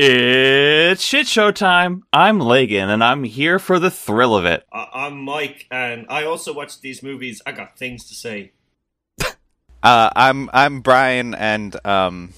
It's shit show time. I'm Lagan, and I'm here for the thrill of it. I- I'm Mike, and I also watch these movies. I got things to say. Uh, I'm I'm Brian, and um,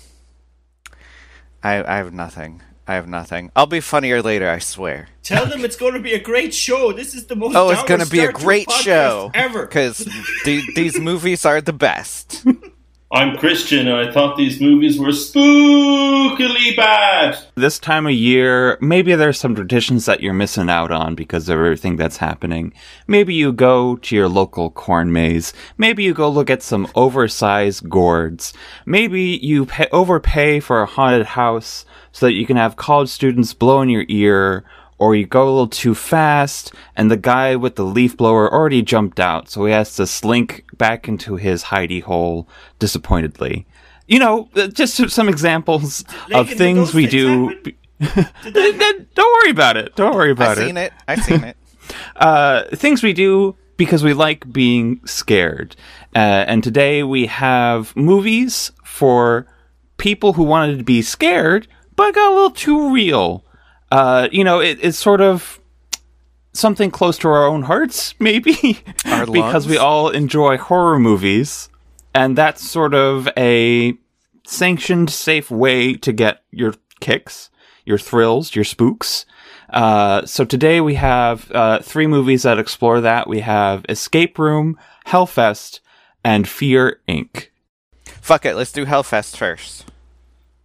I I have nothing. I have nothing. I'll be funnier later. I swear. Tell them it's going to be a great show. This is the most. Oh, it's gonna be a great show ever. because the, these movies are the best. I'm Christian, and I thought these movies were spookily bad. This time of year, maybe there's some traditions that you're missing out on because of everything that's happening. Maybe you go to your local corn maze. Maybe you go look at some oversized gourds. Maybe you pay, overpay for a haunted house so that you can have college students blow in your ear or you go a little too fast and the guy with the leaf blower already jumped out, so he has to slink back into his hidey hole disappointedly. You know, uh, just some examples Lincoln, of things we do. happen? Did that- Don't worry about it. Don't worry about it. I've seen it. I've seen it. uh, things we do because we like being scared. Uh, and today we have movies for people who wanted to be scared, but got a little too real. Uh, you know, it, it's sort of something close to our own hearts, maybe, Our because we all enjoy horror movies. And that's sort of a sanctioned, safe way to get your kicks, your thrills, your spooks. Uh, so today we have uh, three movies that explore that. We have Escape Room, Hellfest, and Fear Inc. Fuck it. Let's do Hellfest first.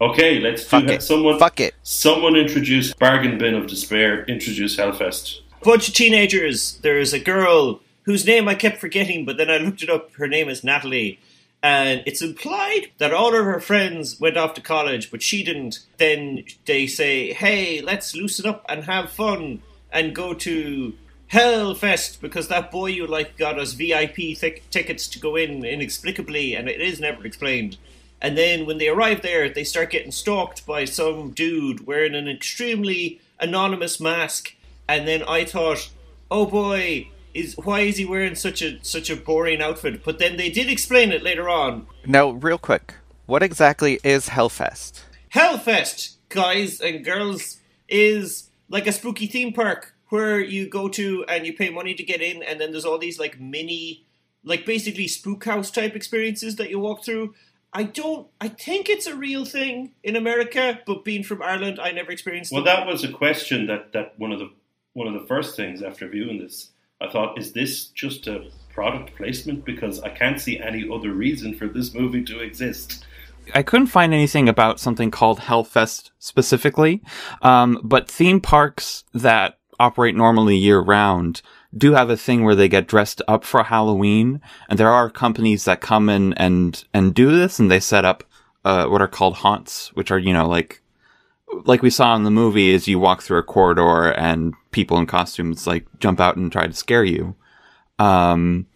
Okay, let's do Fuck that. it. Someone, Fuck it. someone introduce Bargain Bin of Despair. Introduce Hellfest. bunch of teenagers. There's a girl whose name I kept forgetting, but then I looked it up. Her name is Natalie. And it's implied that all of her friends went off to college, but she didn't. Then they say, hey, let's loosen up and have fun and go to Hellfest because that boy you like got us VIP th- tickets to go in inexplicably, and it is never explained. And then when they arrive there, they start getting stalked by some dude wearing an extremely anonymous mask. And then I thought, oh boy, is why is he wearing such a such a boring outfit? But then they did explain it later on. Now, real quick, what exactly is Hellfest? Hellfest, guys and girls, is like a spooky theme park where you go to and you pay money to get in, and then there's all these like mini, like basically spook house type experiences that you walk through. I don't. I think it's a real thing in America, but being from Ireland, I never experienced Well, it. that was a question that, that one of the one of the first things after viewing this, I thought, is this just a product placement? Because I can't see any other reason for this movie to exist. I couldn't find anything about something called Hellfest specifically, um, but theme parks that operate normally year round do have a thing where they get dressed up for Halloween, and there are companies that come in and and do this, and they set up uh, what are called haunts, which are you know like like we saw in the movie, is you walk through a corridor and people in costumes like jump out and try to scare you. Um,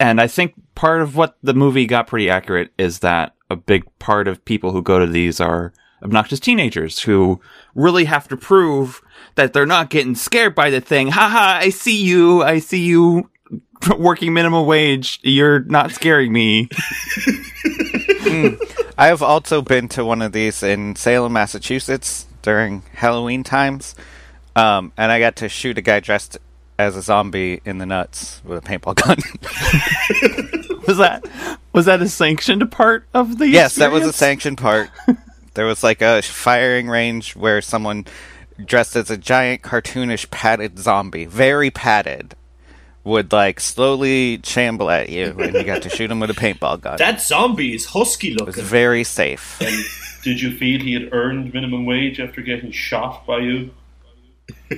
and I think part of what the movie got pretty accurate is that a big part of people who go to these are obnoxious teenagers who really have to prove that they're not getting scared by the thing. Haha, I see you. I see you working minimum wage. You're not scaring me. I have also been to one of these in Salem, Massachusetts during Halloween times, um, and I got to shoot a guy dressed as a zombie in the nuts with a paintball gun. Was that was that a sanctioned part of the yes, that was a sanctioned part. there was like a firing range where someone dressed as a giant cartoonish padded zombie, very padded, would like slowly shamble at you, and you got to shoot him with a paintball gun. that zombie is husky it was looking. very safe. And did you feel he had earned minimum wage after getting shot by you?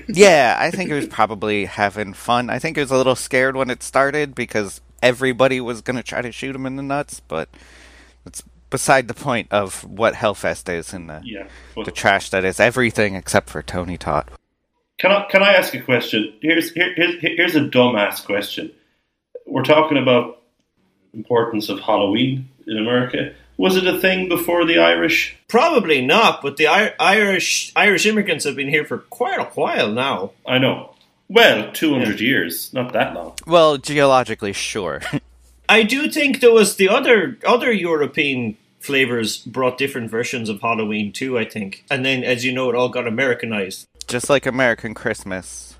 Yeah, I think it was probably having fun. I think it was a little scared when it started because everybody was going to try to shoot him in the nuts, but it's beside the point of what Hellfest is and the, Yeah. the trash that is everything except for Tony Todd. can I can I ask a question? Here's here, here's here's a dumbass question. We're talking about importance of Halloween in America. Was it a thing before the Irish? Probably not, but the I- Irish Irish immigrants have been here for quite a while now. I know. Well, 200 years, not that long. Well, geologically, sure. I do think there was the other other European flavors brought different versions of Halloween too, I think. And then, as you know, it all got Americanized. Just like American Christmas.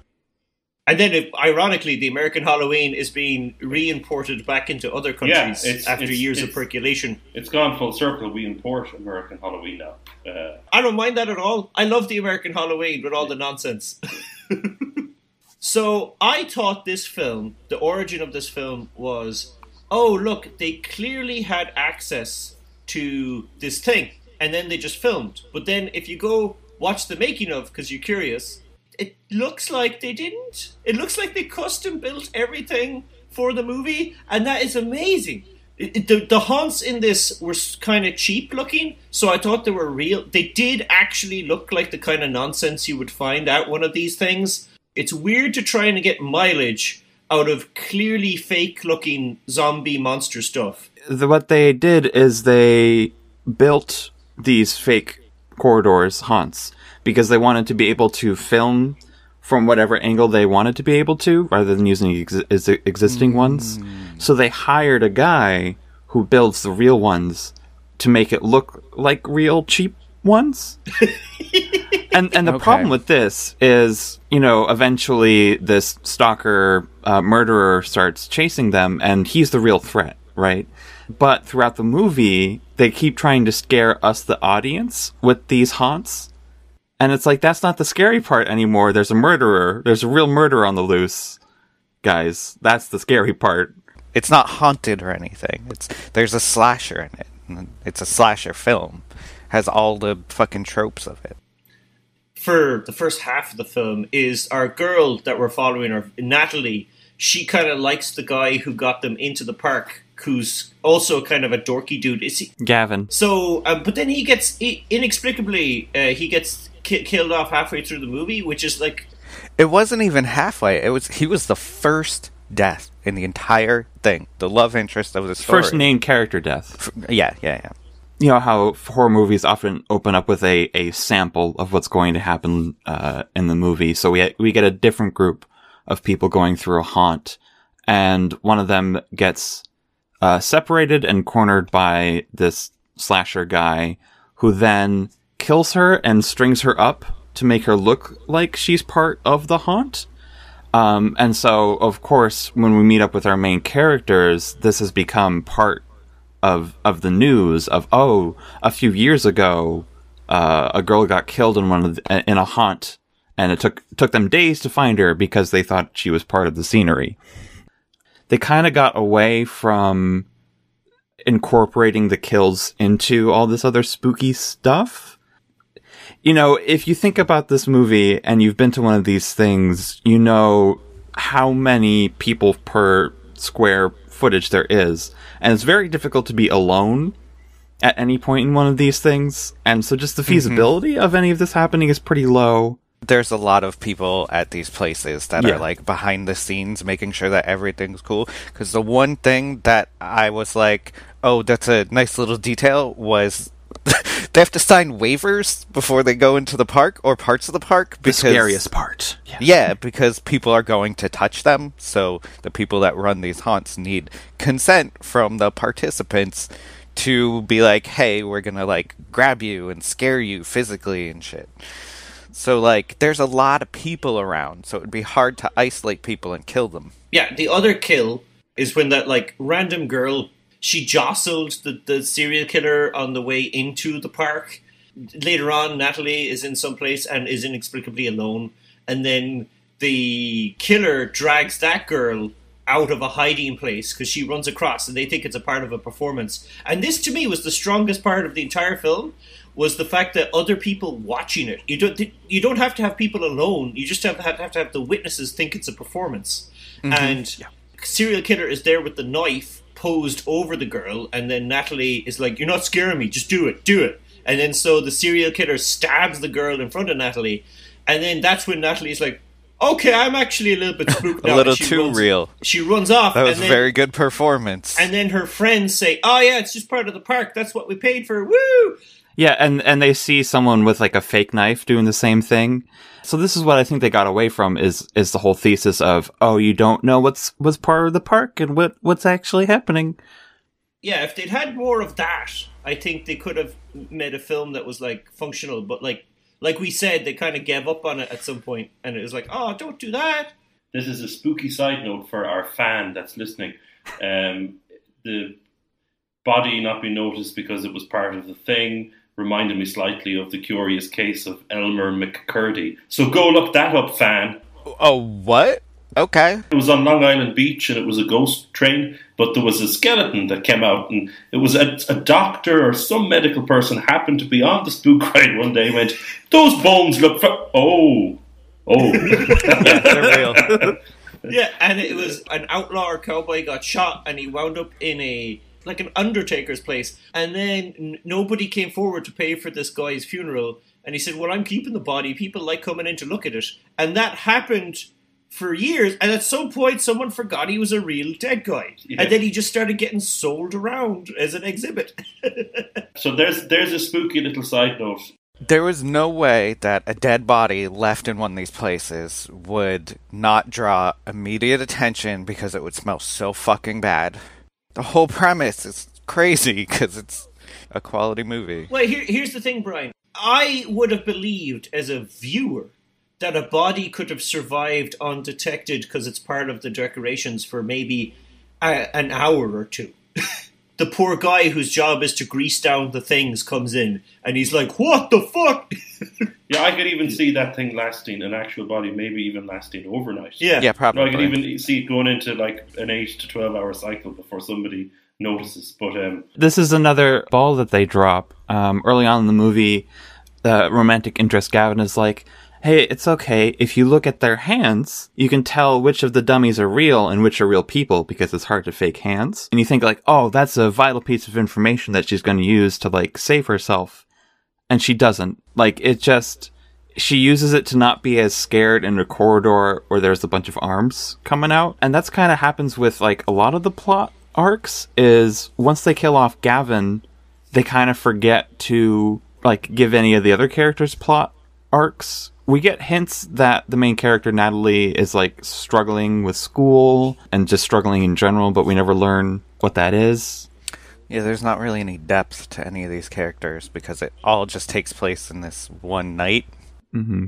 And then, it, ironically, the American Halloween is being re-imported back into other countries it's- after it's- years of percolation. It's gone full circle. We import American Halloween now. Uh, I don't mind that at all. I love the American Halloween with all the nonsense. so I thought this film, the origin of this film was, oh look, they clearly had access to this thing, and then they just filmed. But then if you go watch the making of, because you're curious, it looks like they didn't. It looks like they custom built everything for the movie, and that is amazing. It- it- the, the haunts in this were kind of cheap looking, so I thought they were real. They did actually look like the kind of nonsense you would find at one of these things. It's weird to try and get mileage out of clearly fake looking zombie monster stuff. the, what they did is they built these fake corridors, haunts, because they wanted to be able to film from whatever angle they wanted to be able to, rather than using ex- ex- existing hmm. ones. So they hired a guy who builds the real ones to make it look like real cheap ones. and and the Okay. problem with this is, you know, eventually this stalker uh, murderer starts chasing them, and he's the real threat, right? But throughout the movie, they keep trying to scare us, the audience, with these haunts. And it's like, that's not the scary part anymore. There's a murderer. There's a real murderer on the loose. Guys, that's the scary part. It's not haunted or anything. It's there's a slasher in it. It's a slasher film. Has all the fucking tropes of it. for the first half of the film is our girl that we're following, her Natalie. She kind of likes the guy who got them into the park, who's also kind of a dorky dude. Is he? Gavin. So, um, but then he gets inexplicably uh, he gets ki- killed off halfway through the movie, which is like It wasn't even halfway. It was he was the first death in the entire thing. The love interest of the story. First named character death. Yeah, yeah, yeah. You know how horror movies often open up with a, a sample of what's going to happen uh, in the movie. So we we get a different group of people going through a haunt, and one of them gets uh, separated and cornered by this slasher guy, who then kills her and strings her up to make her look like she's part of the haunt. Um, and so, of course, when we meet up with our main characters, this has become part of of the news of oh, a few years ago, uh, a girl got killed in one of the, in a haunt, and it took took them days to find her because they thought she was part of the scenery. They kind of got away from incorporating the kills into all this other spooky stuff. You know, if you think about this movie and you've been to one of these things, you know how many people per square footage there is. And it's very difficult to be alone at any point in one of these things. And so just the mm-hmm. feasibility of any of this happening is pretty low. There's a lot of people at these places that Yeah. are like behind the scenes making sure that everything's cool. Because the one thing that I was like, oh, that's a nice little detail was they have to sign waivers before they go into the park or parts of the park. The scariest part. Yeah. Yeah, because people are going to touch them. So the people that run these haunts need consent from the participants to be like, hey, we're gonna like grab you and scare you physically and shit. So like there's a lot of people around, so it would be hard to isolate people and kill them. yeah. The other kill is when that like random girl she jostled the the serial killer on the way into the park. Later on, Natalie is in some place and is inexplicably alone, and then the killer drags that girl out of a hiding place because she runs across and they think it's a part of a performance. And this to me was the strongest part of the entire film was the fact that other people watching it. You don't you don't have to have people alone. You just have, have, have to have the witnesses think it's a performance. Mm-hmm. And serial killer is there with the knife posed over the girl, and then Natalie is like, "You're not scaring me. Just do it. Do it." And then so the serial killer stabs the girl in front of Natalie, and then that's when Natalie's like, "Okay, I'm actually a little bit spooked A now." little she too runs- real. She runs off. That was and a then, very good performance. And then her friends say, "Oh yeah, it's just part of the park. That's what we paid for. Woo!" Yeah, and and they see someone with like a fake knife doing the same thing. So this is what I think they got away from is is the whole thesis of oh you don't know what's what's part of the park and what what's actually happening. Yeah, if they'd had more of that, I think they could have made a film that was like functional, but like like we said, they kind of gave up on it at some point, and it was like, oh, don't do that. This is a spooky side note for our fan that's listening. Um, the body not being noticed because it was part of the thing reminded me slightly of the curious case of Elmer McCurdy. So go look that up, fan. Oh, what? Okay. It was on Long Island Beach and it was a ghost train, but there was a skeleton that came out and it was a, a doctor or some medical person happened to be on the spook ride one day and went, Those bones look for oh. Oh. yeah, they're real. Yeah, and it was an outlaw or cowboy got shot and he wound up in a like an undertaker's place. And then n- nobody came forward to pay for this guy's funeral. And he said well i'm keeping the body. People like coming in to look at it. And that happened for years. And at some point someone forgot he was a real dead guy. Yeah. and then he just started getting sold around as an exhibit. So there's there's a spooky little side note. There was no way that a dead body left in one of these places would not draw immediate attention because it would smell so fucking bad. The whole premise is crazy because it's a quality movie. well here, here's the thing brian i would have believed as a viewer that a body could have survived undetected because it's part of the decorations for maybe a, an hour or two. the poor guy whose job is to grease down the things comes in and he's like, What the fuck? Yeah, I could even see that thing lasting an actual body, maybe even lasting overnight. yeah. Yeah, No, probably. I could even see it going into like an eight to twelve hour cycle before somebody notices. But um, This is another ball that they drop. Um, early on in the movie, the romantic interest Gavin is like, hey, it's okay. If you look at their hands, you can tell which of the dummies are real and which are real people because it's hard to fake hands. And you think like, oh, that's a vital piece of information that she's going to use to like save herself. And she doesn't. Like, it just, she uses it to not be as scared in a corridor where there's a bunch of arms coming out. And that's kind of happens with like a lot of the plot arcs is once they kill off Gavin, they kind of forget to like give any of the other characters plot arcs. We get hints that the main character Natalie is like struggling with school and just struggling in general, but we never learn what that is. Yeah, there's not really any depth to any of these characters because it all just takes place in this one night. hmm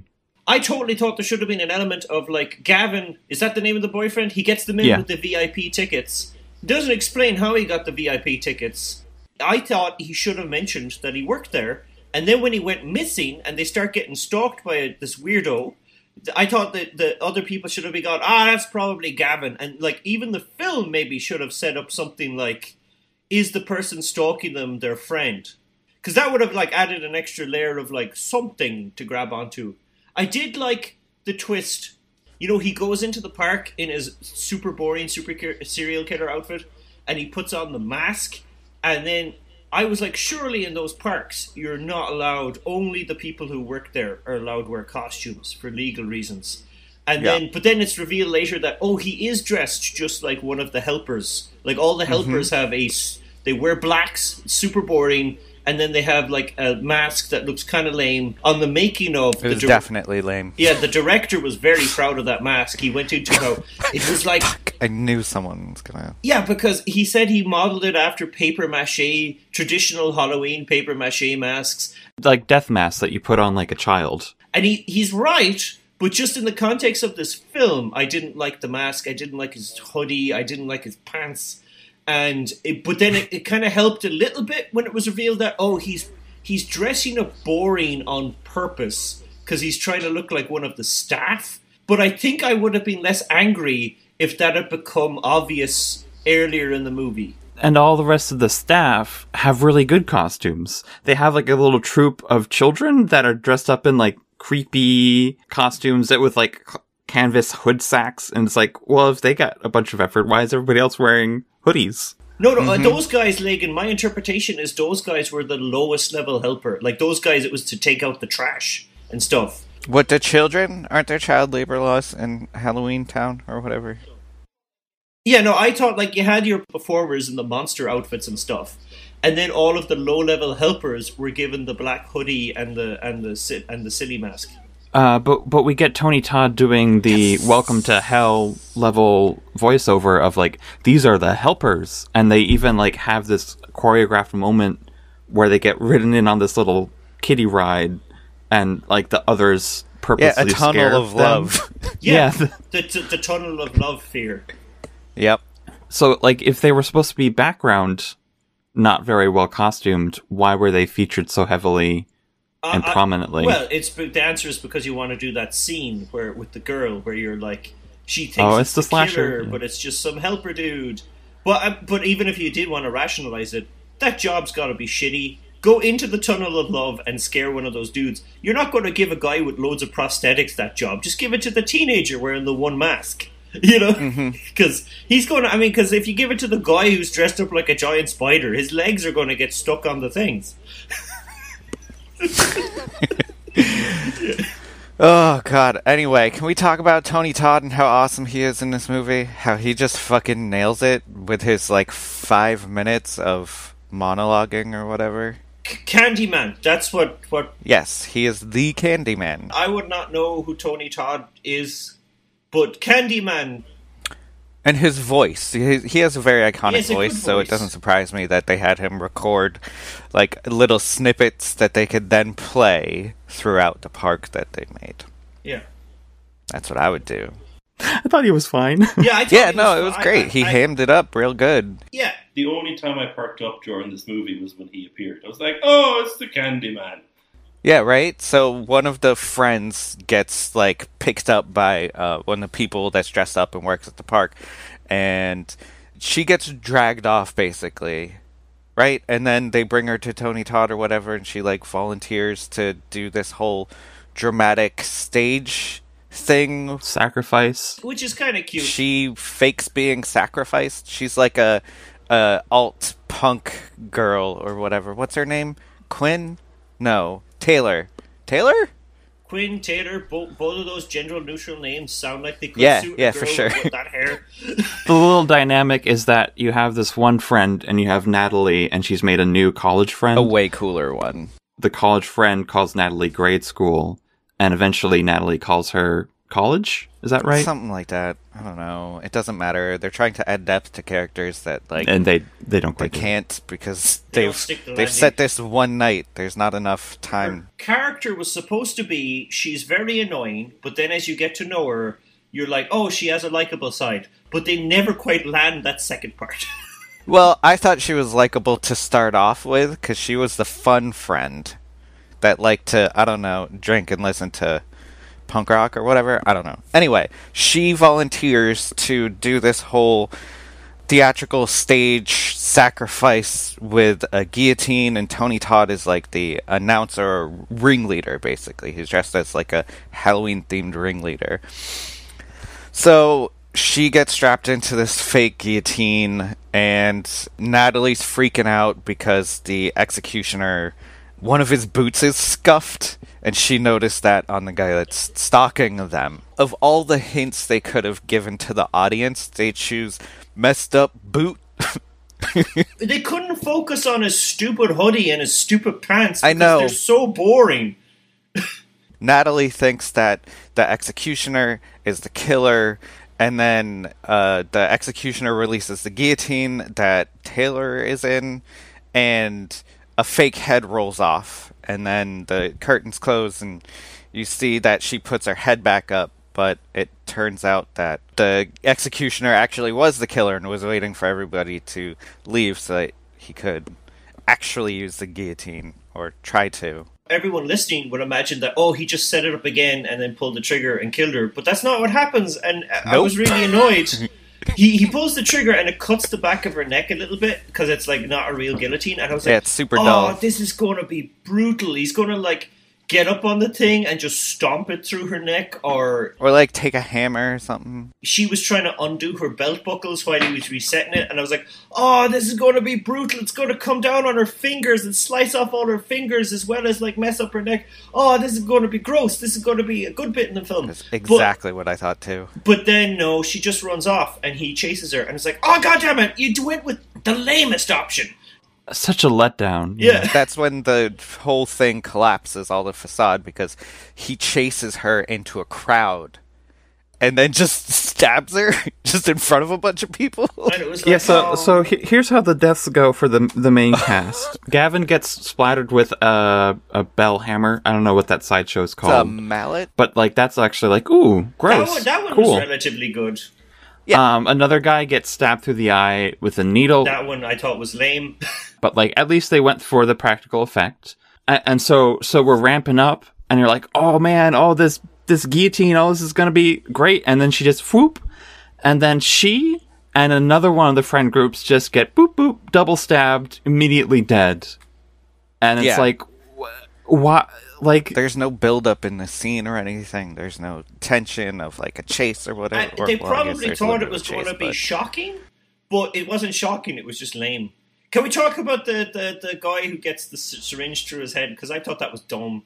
I totally thought there should have been an element of like Gavin, is that the name of the boyfriend? He gets them in Yeah. with the VIP tickets. Doesn't explain how he got the VIP tickets. I thought he should have mentioned that he worked there. And then when he went missing and they start getting stalked by this weirdo, I thought that the other people should have been gone, ah, that's probably Gavin. And like even the film maybe should have set up something like, is the person stalking them their friend? Because that would have like added an extra layer of like something to grab onto. I did like the twist. You know, he goes into the park in his super boring super serial killer outfit, and he puts on the mask, and then I was like, surely in those parks you're not allowed. Only the people who work there are allowed to wear costumes for legal reasons. And Yeah. then, but then it's revealed later that oh, he is dressed just like one of the helpers. Like all the mm-hmm. helpers have a, they wear blacks, super boring, and then they have like a mask that looks kind of lame. On the making of It the was definitely lame. yeah, the director was very proud of that mask. He went into how it was like I knew someone was gonna. yeah, because he said he modeled it after paper mache, traditional Halloween paper mache masks, Like death masks that you put on like a child. and he he's right. But just in the context of this film, I didn't like the mask. I didn't like his hoodie. I didn't like his pants. And it, but then it, it kind of helped a little bit when it was revealed that oh he's he's dressing up boring on purpose because he's trying to look like one of the staff. But I think I would have been less angry if that had become obvious earlier in the movie. and all the rest of the staff have really good costumes. They have like a little troop of children that are dressed up in like creepy costumes that with like canvas hood sacks. And it's like, well, if they got a bunch of effort, why is everybody else wearing hoodies? No, no, uh, those guys, Lagan, my interpretation is those guys were the lowest level helper. Like those guys, it was to take out the trash and stuff. What the children? Aren't there child labor laws in Halloween Town or whatever? Yeah, no, I thought like you had your performers in the monster outfits and stuff, and then all of the low level helpers were given the black hoodie and the and the and the silly mask. Uh, but but we get Tony Todd doing the "Welcome to Hell" level voiceover of like these are the helpers, and they even like have this choreographed moment where they get ridden in on this little kiddie ride, and like the others Yeah, purposely a tunnel scare of them. love. Yeah, Yeah. the, the the tunnel of love fear. yep. So, like, if they were supposed to be background, not very well costumed, why were they featured so heavily and I- prominently? Well, it's the answer is because you want to do that scene where with the girl where you're like she thinks Oh, it's, it's the slasher, killer, yeah. but it's just some helper dude. But uh, but even if you did want to rationalize it, that job's got to be shitty. Go into the tunnel of love and scare one of those dudes. You're not going to give a guy with loads of prosthetics that job. Just give it to the teenager wearing the one mask. You know, because he's going to. I mean, because if you give it to the guy who's dressed up like a giant spider, his legs are going to get stuck on the things. Oh god. Anyway, can we talk about Tony Todd and how awesome he is in this movie? How he just fucking nails it with his like five minutes of monologuing or whatever. Candyman. That's what what Yes, he is the Candyman. I would not know who Tony Todd is, but Candyman. And his voice, he, he has a very iconic has a voice, good so it doesn't surprise me that they had him record like little snippets that they could then play throughout the park that they made. Yeah, That's what I would do. I thought he was fine. yeah. I thought Yeah, he no, it was I- great. I- He I- hammed it up real good. Yeah, The only time I perked up during this movie was when he appeared. I was like, oh, it's the Candyman. Yeah, right. So one of the friends gets like picked up by uh, one of the people that's dressed up and works at the park, and she gets dragged off basically, right? And then they bring her to Tony Todd or whatever, and she like volunteers to do this whole dramatic stage thing. Sacrifice. which is kind of cute. She fakes being sacrificed. She's like a, a alt punk girl or whatever. What's her name? Quinn? No, Taylor. Taylor? Quinn Taylor, both both of those gender neutral names sound like they could Yeah, suit yeah, a girl for sure. with that hair. The little dynamic is that you have this one friend and you have Natalie, and she's made a new college friend. A way cooler one. The college friend calls Natalie grade school, and eventually Natalie calls her college. Is that right? Something like that. I don't know. It doesn't matter. They're trying to add depth to characters that like and they they don't they quite. do can't because They don't they've the they've set this one night. There's not enough time. Character was supposed to be she's very annoying, but then as you get to know her, you're like, oh, she has a likable side. But they never quite land that second part. Well, I thought she was likable to start off with because she was the fun friend that liked to, I don't know, drink and listen to punk rock or whatever. I don't know. Anyway, she volunteers to do this whole theatrical stage sacrifice with a guillotine, and Tony Todd is like the announcer or ringleader, basically. He's dressed as like a Halloween themed ringleader. So she gets strapped into this fake guillotine, and Natalie's freaking out because the executioner, one of his boots is scuffed, and she noticed that on the guy that's stalking them. Of all the hints they could have given to the audience, they choose messed up boot. they couldn't focus on his stupid hoodie and his stupid pants. I know. They're so boring. Natalie thinks that the executioner is the killer, and then uh, the executioner releases the guillotine that Taylor is in, and a fake head rolls off, and then the curtains close, and you see that she puts her head back up. But it turns out that the executioner actually was the killer and was waiting for everybody to leave so that he could actually use the guillotine or try to. everyone listening would imagine that oh he just set it up again and then pulled the trigger and killed her but that's not what happens and I- I was really annoyed he, he pulls the trigger and it cuts the back of her neck a little bit because it's like not a real guillotine and I was like Yeah, it's super oh dull. this is going to be brutal he's going to like get up on the thing and just stomp it through her neck or Or like take a hammer or something. she was trying to undo her belt buckles while he was resetting it, and I was like, "Oh, this is going to be brutal. It's going to come down on her fingers and slice off all her fingers, as well as like mess up her neck. Oh, this is going to be gross. This is going to be a good bit in the film." That's exactly what I thought too. But, but then no, she just runs off, and he chases her, and it's like, "Oh, god damn it! You went with the lamest option." Such a letdown. Yeah. That's when the whole thing collapses, all the facade, because he chases her into a crowd and then just stabs her just in front of a bunch of people. And it was like, Yeah, so oh. so he- here's how the deaths go for the the main cast. Gavin gets splattered with a a bell hammer. I don't know what that sideshow is called. a mallet. but like that's actually like ooh, that gross. one, that one cool. was relatively good. Yeah. Um, another guy gets stabbed through the eye with a needle, That one I thought was lame. but like at least they went for the practical effect. And, and so so we're ramping up, and you're like, oh man, oh this this guillotine, oh this is gonna be great, and then she just whoop, and then she and another one of the friend groups just get boop boop double stabbed, immediately dead, and it's Yeah. like, wh- why? Like There's no build up in the scene or anything. There's no tension of like a chase or whatever. I- or- they well, I probably there's thought it was going to be but- shocking, but it wasn't shocking. It was just lame. Can we talk about the, the, the guy who gets the syringe through his head? Because I thought that was dumb.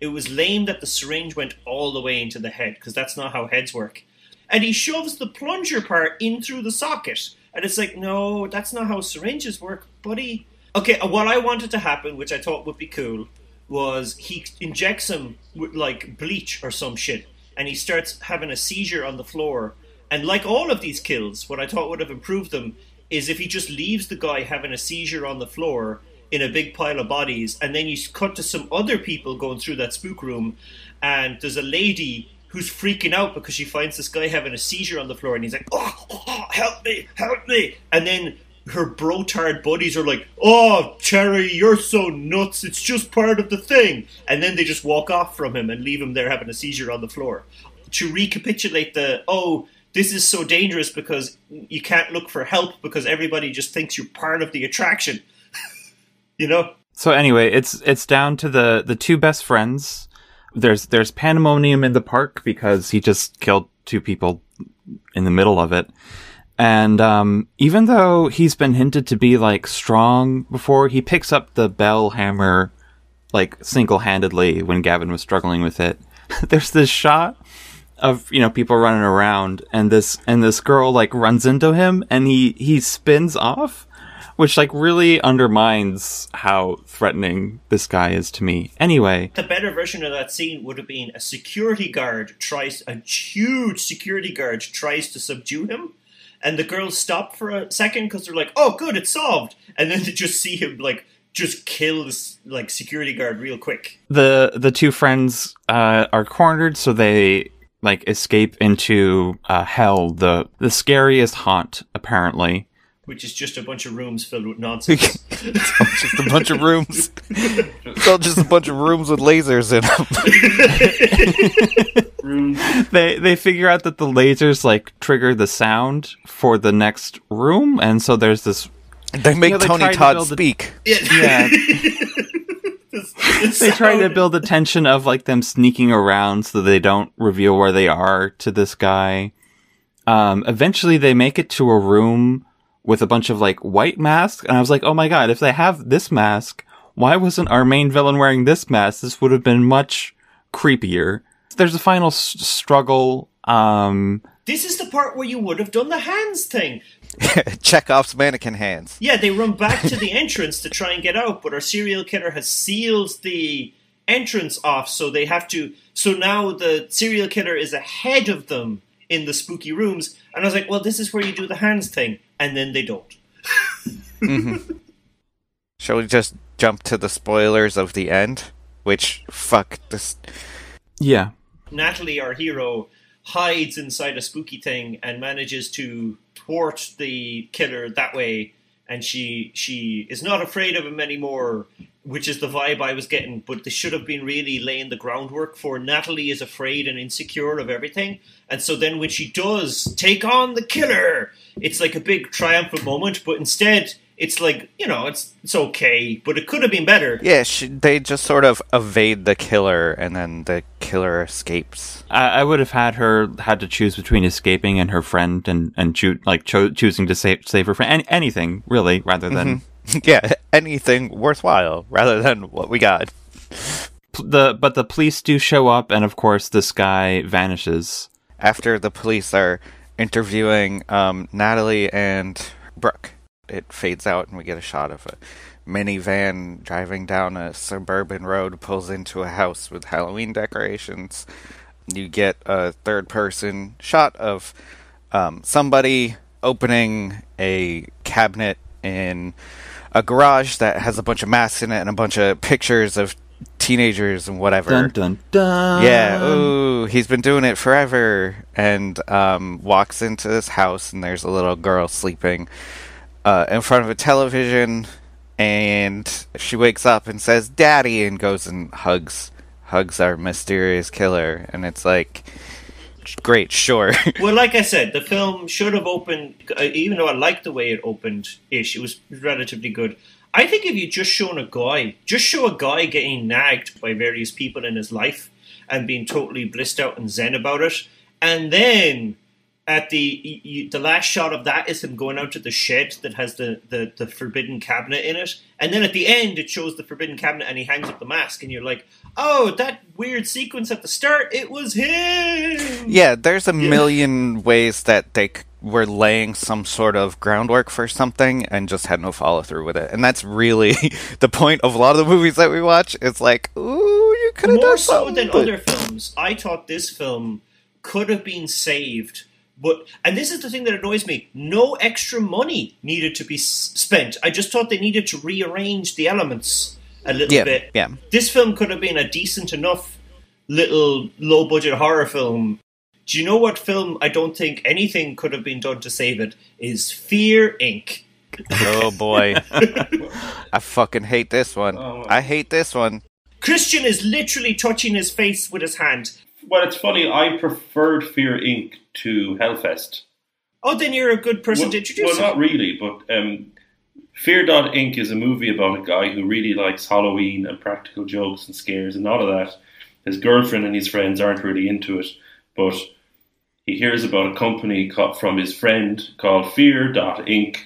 It was lame that the syringe went all the way into the head, because that's not how heads work. And he shoves the plunger part in through the socket. And it's like, no, that's not how syringes work, buddy. Okay, uh, what I wanted to happen, which I thought would be cool, was he injects him with like bleach or some shit, and he starts having a seizure on the floor. And like all of these kills, what I thought would have improved them is if he just leaves the guy having a seizure on the floor in a big pile of bodies, and then you cut to some other people going through that spook room, and there's a lady who's freaking out because she finds this guy having a seizure on the floor, and he's like, "Oh, oh, oh, help me, help me!" And then her bro-tard buddies are like, "Oh, Cherry, you're so nuts. It's just part of the thing." And then they just walk off from him and leave him there having a seizure on the floor. To recapitulate the, "Oh, this is so dangerous because you can't look for help because everybody just thinks you're part of the attraction." you know? So anyway, it's it's down to the the two best friends. There's there's pandemonium in the park because he just killed two people in the middle of it. And um, even though he's been hinted to be like strong before, he picks up the bell hammer like single handedly when Gavin was struggling with it. There's this shot of you know people running around, and this and this girl like runs into him, and he he spins off, which like really undermines how threatening this guy is to me. Anyway, The better version of that scene would have been a security guard tries a huge security guard tries to subdue him, and the girls stop for a second because they're like, "Oh, good, it's solved," and then to just see him like just kill this like security guard real quick. the the two friends uh, are cornered, so they like escape into uh, hell, the the scariest haunt apparently. Which is just a bunch of rooms filled with nonsense. just a bunch of rooms. it's all just a bunch of rooms with lasers in them. Rooms. they they figure out that the lasers like trigger the sound for the next room, and so there's this. They make Yeah, they Tony tried to Todd a- speak. Yeah, they try to build the tension of like them sneaking around so they don't reveal where they are to this guy. Um, eventually, they make it to a room with a bunch of like white masks, and I was like, oh my god, if they have this mask, why wasn't our main villain wearing this mask? This would have been much creepier. There's a final s- struggle. Um, This is the part where you would have done the hands thing. Chekhov's mannequin hands. Yeah, they run back to the entrance to try and get out, but our serial killer has sealed the entrance off, so they have to. So now the serial killer is ahead of them in the spooky rooms, and I was like, well, this is where you do the hands thing, and then they don't. Mm-hmm. Shall we just jump to the spoilers of the end? Which fuck this. yeah, Natalie, our hero, hides inside a spooky thing and manages to thwart the killer that way. And she she is not afraid of him anymore, which is the vibe I was getting. But they should have been really laying the groundwork for Natalie is afraid and insecure of everything. And so then when she does take on the killer, it's like a big triumphant moment. But instead, it's like you know, it's it's okay, but it could have been better. Yeah, she, they just sort of evade the killer, and then the killer escapes. I, I would have had her had to choose between escaping and her friend, and and choo- like cho- choosing to save save her friend. Any- anything really, rather than mm-hmm. yeah, anything worthwhile rather than what we got. The. But the police do show up, and of course, this guy vanishes. After the police are interviewing um, Natalie and Brooke, it fades out, and we get a shot of a minivan driving down a suburban road, pulls into a house with Halloween decorations. You get a third person shot of um, somebody opening a cabinet in a garage that has a bunch of masks in it and a bunch of pictures of teenagers and whatever. Dun dun dun. Yeah, ooh, he's been doing it forever. And um, walks into this house, and there's a little girl sleeping uh, in front of a television. And she wakes up and says, "Daddy," and goes and hugs hugs our mysterious killer. And it's like, great, sure. Well, like I said, the film should have opened. uh, Even though I liked the way it opened, ish, it was relatively good. I think if you just shown a guy, just show a guy getting nagged by various people in his life and being totally blissed out and zen about it, and then at the y- y- the last shot of that is him going out to the shed that has the, the, the forbidden cabinet in it, and then at the end it shows the forbidden cabinet and he hangs up the mask, and you're like, oh, that weird sequence at the start, it was him. yeah, there's a million ways that they were laying some sort of groundwork for something and just had no follow through with it. And that's really the point of a lot of the movies that we watch. It's like, ooh, you could have more done so than but- other films, I thought this film could have been saved. But and this is the thing that annoys me: no extra money needed to be s- spent. I just thought they needed to rearrange the elements a little Yeah, bit. yeah. This film could have been a decent enough little low-budget horror film. Do you know what film I don't think anything could have been done to save it? Is Fear Inc. Oh boy. I fucking hate this one. Oh, wow. I hate this one. Christian is literally touching his face with his hand. Well, it's funny. I preferred Fear Inc. to Hellfest. Oh, then you're a good person well, to introduce. well, not really, but um, Fear Inc. is a movie about a guy who really likes Halloween and practical jokes and scares and all of that. His girlfriend and his friends aren't really into it, but he hears about a company from his friend called Fear Dot Inc.,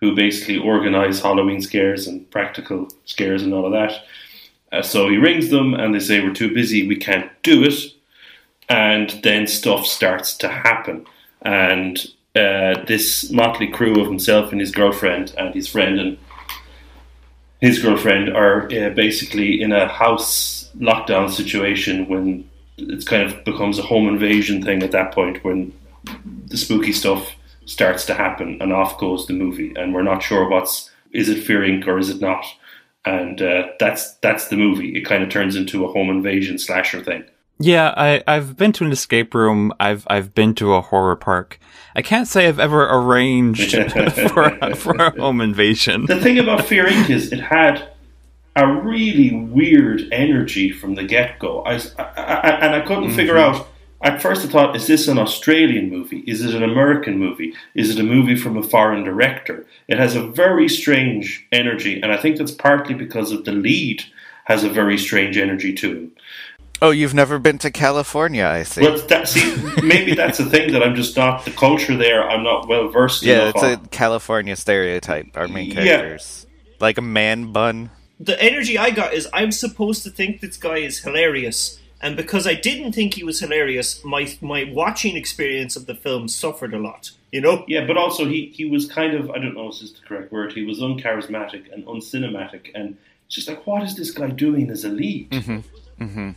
who basically organize Halloween scares and practical scares and all of that. Uh, so he rings them and they say, We're too busy, we can't do it. And then stuff starts to happen. And uh, this motley crew of himself and his girlfriend and his friend and his girlfriend are uh, basically in a house lockdown situation when it kind of becomes a home invasion thing at that point when the spooky stuff starts to happen and off goes the movie and we're not sure what's is it Fear Inc. or is it not and uh, that's that's the movie it kind of turns into a home invasion slasher thing Yeah, I, I've been to an escape room. I've I've been to a horror park. I can't say I've ever arranged for for a home invasion. the thing about Fear Inc. is it had a really weird energy from the get go. I, I, I, and I couldn't mm-hmm. figure out. At first, I thought, is this an Australian movie? Is it an American movie? Is it a movie from a foreign director? It has a very strange energy, and I think that's partly because of the lead has a very strange energy to him. Oh, you've never been to California, I see. But that, see, maybe that's the thing that I'm just not the culture there. I'm not well versed. In. Yeah, enough it's a. California stereotype. Our main Yeah. characters. Like a man bun. the energy I got is I'm supposed to think this guy is hilarious, and because I didn't think he was hilarious, my my watching experience of the film suffered a lot. You know, Yeah, but also he, he was kind of I don't know if this is the correct word. He was uncharismatic and uncinematic, and it's just like what is this guy doing as a lead? Mm-hmm, mm-hmm.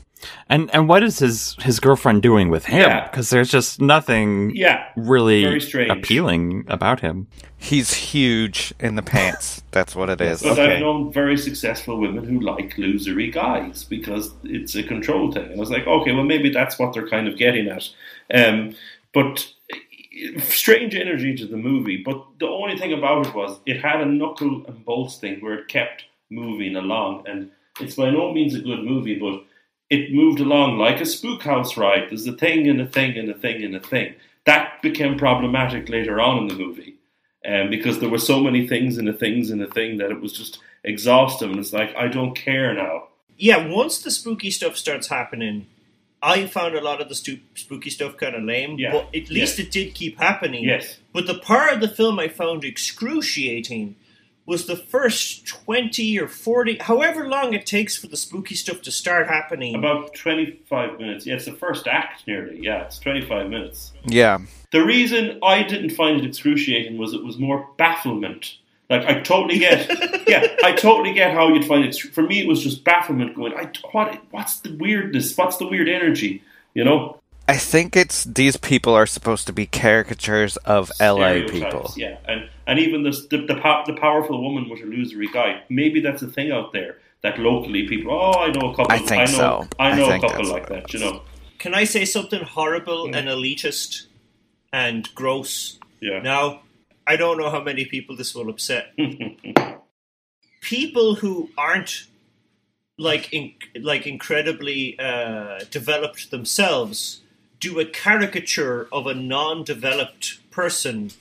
And and what is his his girlfriend doing with him? Yeah. Because there's just nothing Yeah, really appealing about him. He's huge in the pants. That's what it is. But I've known very successful women who like losery guys because it's a control thing. And I was like, okay, well maybe that's what they're kind of getting at. Um, but strange energy to the movie. But the only thing about it was it had a knuckle and bolts thing where it kept moving along, and it's by no means a good movie, but it moved along like a spook house ride. There's a thing and a thing and a thing and a thing. That became problematic later on in the movie. Um, because there were so many things and the things and the thing that it was just exhausting. And it's like, I don't care now. yeah. Once the spooky stuff starts happening, I found a lot of the stu- spooky stuff kind of lame. Yeah. But at least Yeah. it did keep happening. Yes. But the part of the film I found excruciating was the first twenty or forty, however long it takes for the spooky stuff to start happening. About 25 minutes. Yeah, it's the first act nearly. Yeah, it's 25 minutes. Yeah. The reason I didn't find it excruciating was it was more bafflement. Like, I totally get, yeah, I totally get how you'd find it. For me, it was just bafflement going, I, what, what's the weirdness? What's the weird energy? You know? I think it's these people are supposed to be caricatures of LA people. Yeah, and and even the the the, pow- the powerful woman with a illusory guy. Maybe that's a thing out there that locally people. Oh, I know a couple. I think know, so. I I know think a couple like that. You know. Can I say something horrible and elitist and gross? Yeah. Now, I don't know how many people this will upset. people who aren't like in, like incredibly uh, developed themselves do a caricature of a non-developed person.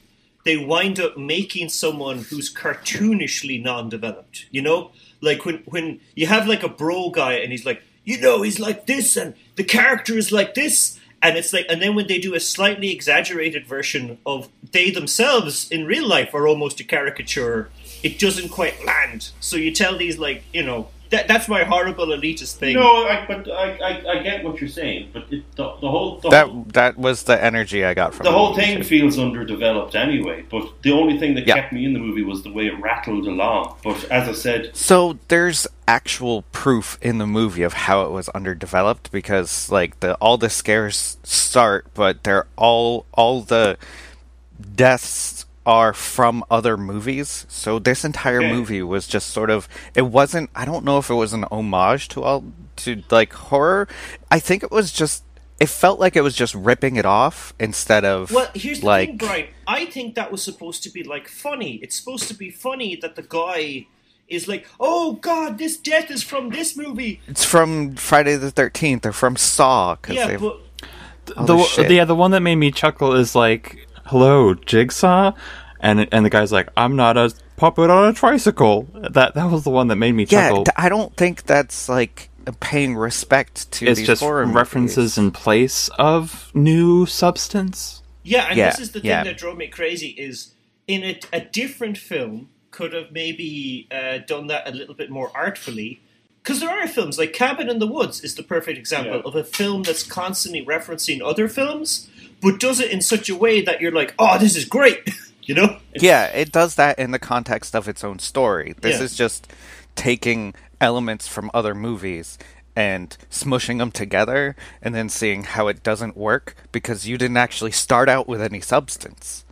They wind up making someone who's cartoonishly non-developed. You know, like when when you have like a bro guy and he's like, you know, he's like this and the character is like this. And it's like, and then when they do a slightly exaggerated version of they themselves in real life are almost a caricature, it doesn't quite land. So you tell these like, you know, that that's my horrible elitist thing. No, I, but I, I, I get what you're saying, but it, the, the whole the whole, That that was the energy I got from the whole thing feels underdeveloped anyway. But the only thing that Yeah. kept me in the movie was the way it rattled along. But as I said, So there's actual proof in the movie of how it was underdeveloped because like the all the scares start, but they're all all the deaths are from other movies. So this entire Okay. movie was just sort of it wasn't I don't know if it was an homage to all to like horror. I think it was just it felt like it was just ripping it off instead of Well, here's the like thing, Brian. I think that was supposed to be like funny. It's supposed to be funny that the guy is like, "Oh God, this death is from this movie." it's from Friday the 13th or from Saw cuz Yeah, but all the, yeah, the one that made me chuckle is like, "Hello, Jigsaw," and and the guy's like, "I'm not a puppet on a tricycle." That that was the one that made me Yeah, chuckle. th- I don't think that's like paying respect to it's these just horror references movies. in place of new substance. yeah, and Yeah, this is the thing yeah. that drove me crazy is in a, a different film could have maybe uh, done that a little bit more artfully. Because there are films like Cabin in the Woods is the perfect example Yeah. of a film that's constantly referencing other films, but does it in such a way that you're like, "Oh, this is great," you know? Yeah, it does that in the context of its own story. This Yeah. is just taking elements from other movies and smushing them together and then seeing how it doesn't work because you didn't actually start out with any substance.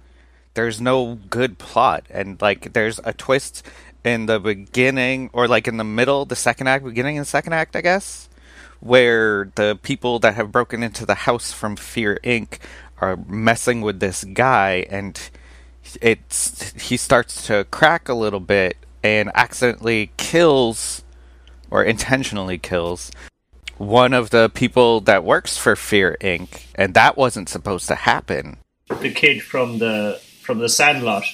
There's no good plot and like there's a twist in the beginning or like in the middle, the second act, beginning and second act, I guess, where the people that have broken into the house from Fear Inc. are messing with this guy and it's he starts to crack a little bit and accidentally kills or intentionally kills one of the people that works for Fear Inc. and that wasn't supposed to happen. The kid from the from the Sandlot.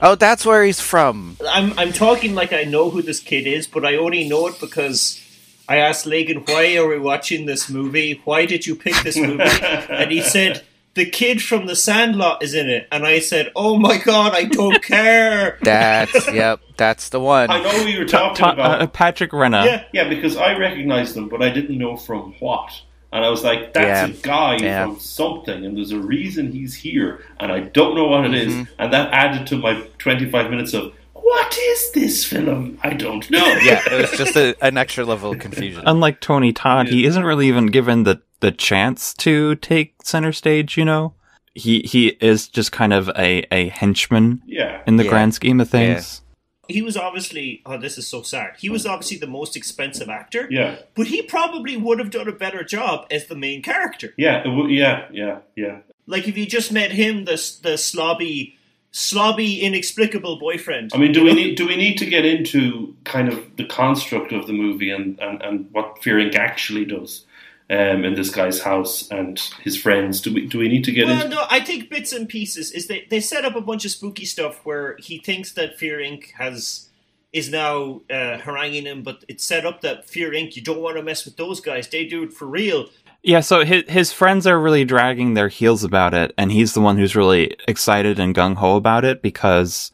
Oh, that's where he's from. I'm I'm talking like I know who this kid is, but I only know it because I asked Lagan, "Why are we watching this movie? Why did you pick this movie?" and he said, "The kid from The Sandlot is in it." And I said, "Oh my god, I don't care." That's yep, that's the one. I know who you were talking Ta- about. uh, Patrick Renna. yeah, Yeah, because I recognized them, but I didn't know from what. And I was like, that's Yeah. a guy Yeah. from something, and there's a reason he's here, and I don't know what it is. Mm-hmm. And that added to my 25 minutes of, what is this film? I don't know. yeah, it was just a, an extra level of confusion. Unlike Tony Todd, he isn't really even given the the chance to take center stage. You know, he he is just kind of a a henchman Yeah. in the Yeah. grand scheme of things. he was obviously. Oh, this is so sad. He was obviously the most expensive actor. Yeah. But he probably would have done a better job as the main character. Yeah. w- yeah. Yeah. Yeah. Like if you just met him the the slobby, slobby, inexplicable boyfriend. I mean, do we need do we need to get into kind of the construct of the movie and, and, and what Fear Inc. actually does um, in this guy's house and his friends? Do we do we need to get Well, into? no, I think bits and pieces is they they set up a bunch of spooky stuff where he thinks that Fear Inc. has is now uh, haranguing him, but it's set up that Fear Inc. You don't want to mess with those guys; they do it for real. Yeah, so his his friends are really dragging their heels about it, and he's the one who's really excited and gung ho about it because,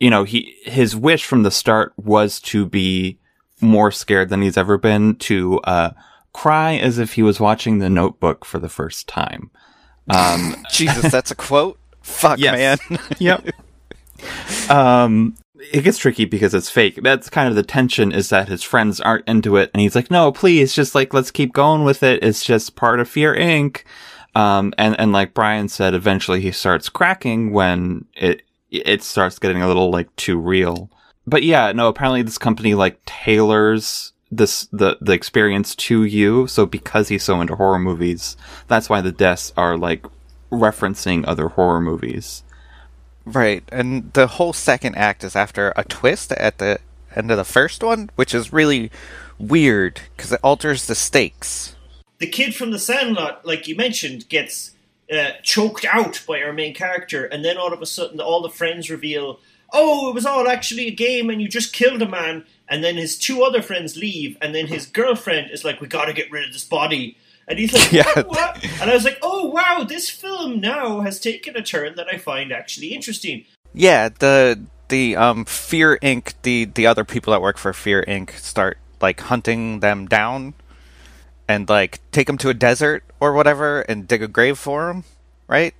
you know, he his wish from the start was to be more scared than he's ever been, to uh, cry as if he was watching The Notebook for the first time. Um, Jesus, that's a quote. Fuck, Yes. man. yep. Um, it gets tricky because it's fake. That's kind of the tension is that his friends aren't into it, and he's like, "No, please, just like let's keep going with it. It's just part of Fear Inc." Um, and and like Brian said, eventually he starts cracking when it it starts getting a little like too real. But yeah, no, apparently this company like tailors this the the experience to you. So because he's so into horror movies, that's why the deaths are like referencing other horror movies. Right, and the whole second act is after a twist at the end of the first one, which is really weird because it alters the stakes. The kid from the Sandlot, like you mentioned, gets uh, choked out by our main character, and then all of a sudden, all the friends reveal, "Oh, it was all actually a game, and you just killed a man." And then his two other friends leave, and then his girlfriend is like, "We got to get rid of this body." And he's like, Yeah. what, what? And I was like, oh, wow, this film now has taken a turn that I find actually interesting. Yeah, the the um Fear Inc. the the other people that work for Fear Inc. start like hunting them down and like take them to a desert or whatever and dig a grave for them, right?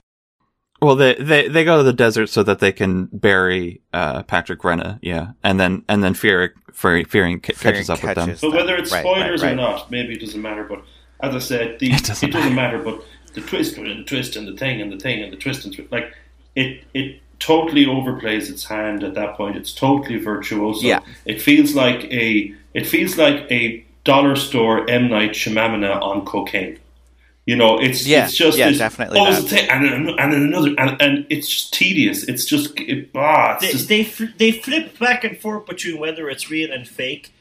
Well, they, they they go to the desert so that they can bury uh, Patrick Renna, yeah, and then and then Fear Fear Fearing ca- Fear Inc. catches up with them. catches But whether it's Right, right, spoilers or not, maybe it doesn't matter. But as I said, the, It it doesn't doesn't, matter. But the twist and the twist and the thing and the thing and the twist and twi- like it it totally overplays its hand at that point. It's totally virtuoso. Yeah. It feels like a it feels like a dollar store M Night Shyamalan on cocaine. You know, it's Yeah, it's just yeah, this, definitely Oh, it's a thing, and and another, and, and it's just tedious. It's just it, ah, it's They, just they, fl- they flip back and forth between whether it's real and fake.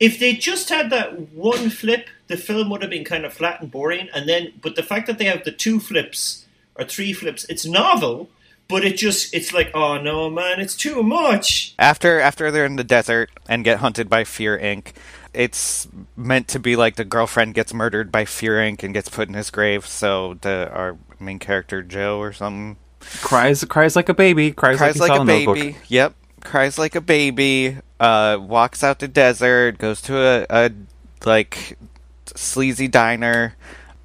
If they just had that one flip, the film would have been kind of flat and boring. And then, but the fact that they have the two flips or three flips, it's novel, but it just, it's like, oh no, man, it's too much. After after they're in the desert and get hunted by Fear Inc., it's meant to be like the girlfriend gets murdered by Fear Inc. and gets put in his grave. So the our main character Joe or something Cries cries like a baby. Cries, cries like, like a in the notebook. baby. Yep, cries like a baby. Uh, walks out the desert, goes to a, a like sleazy diner,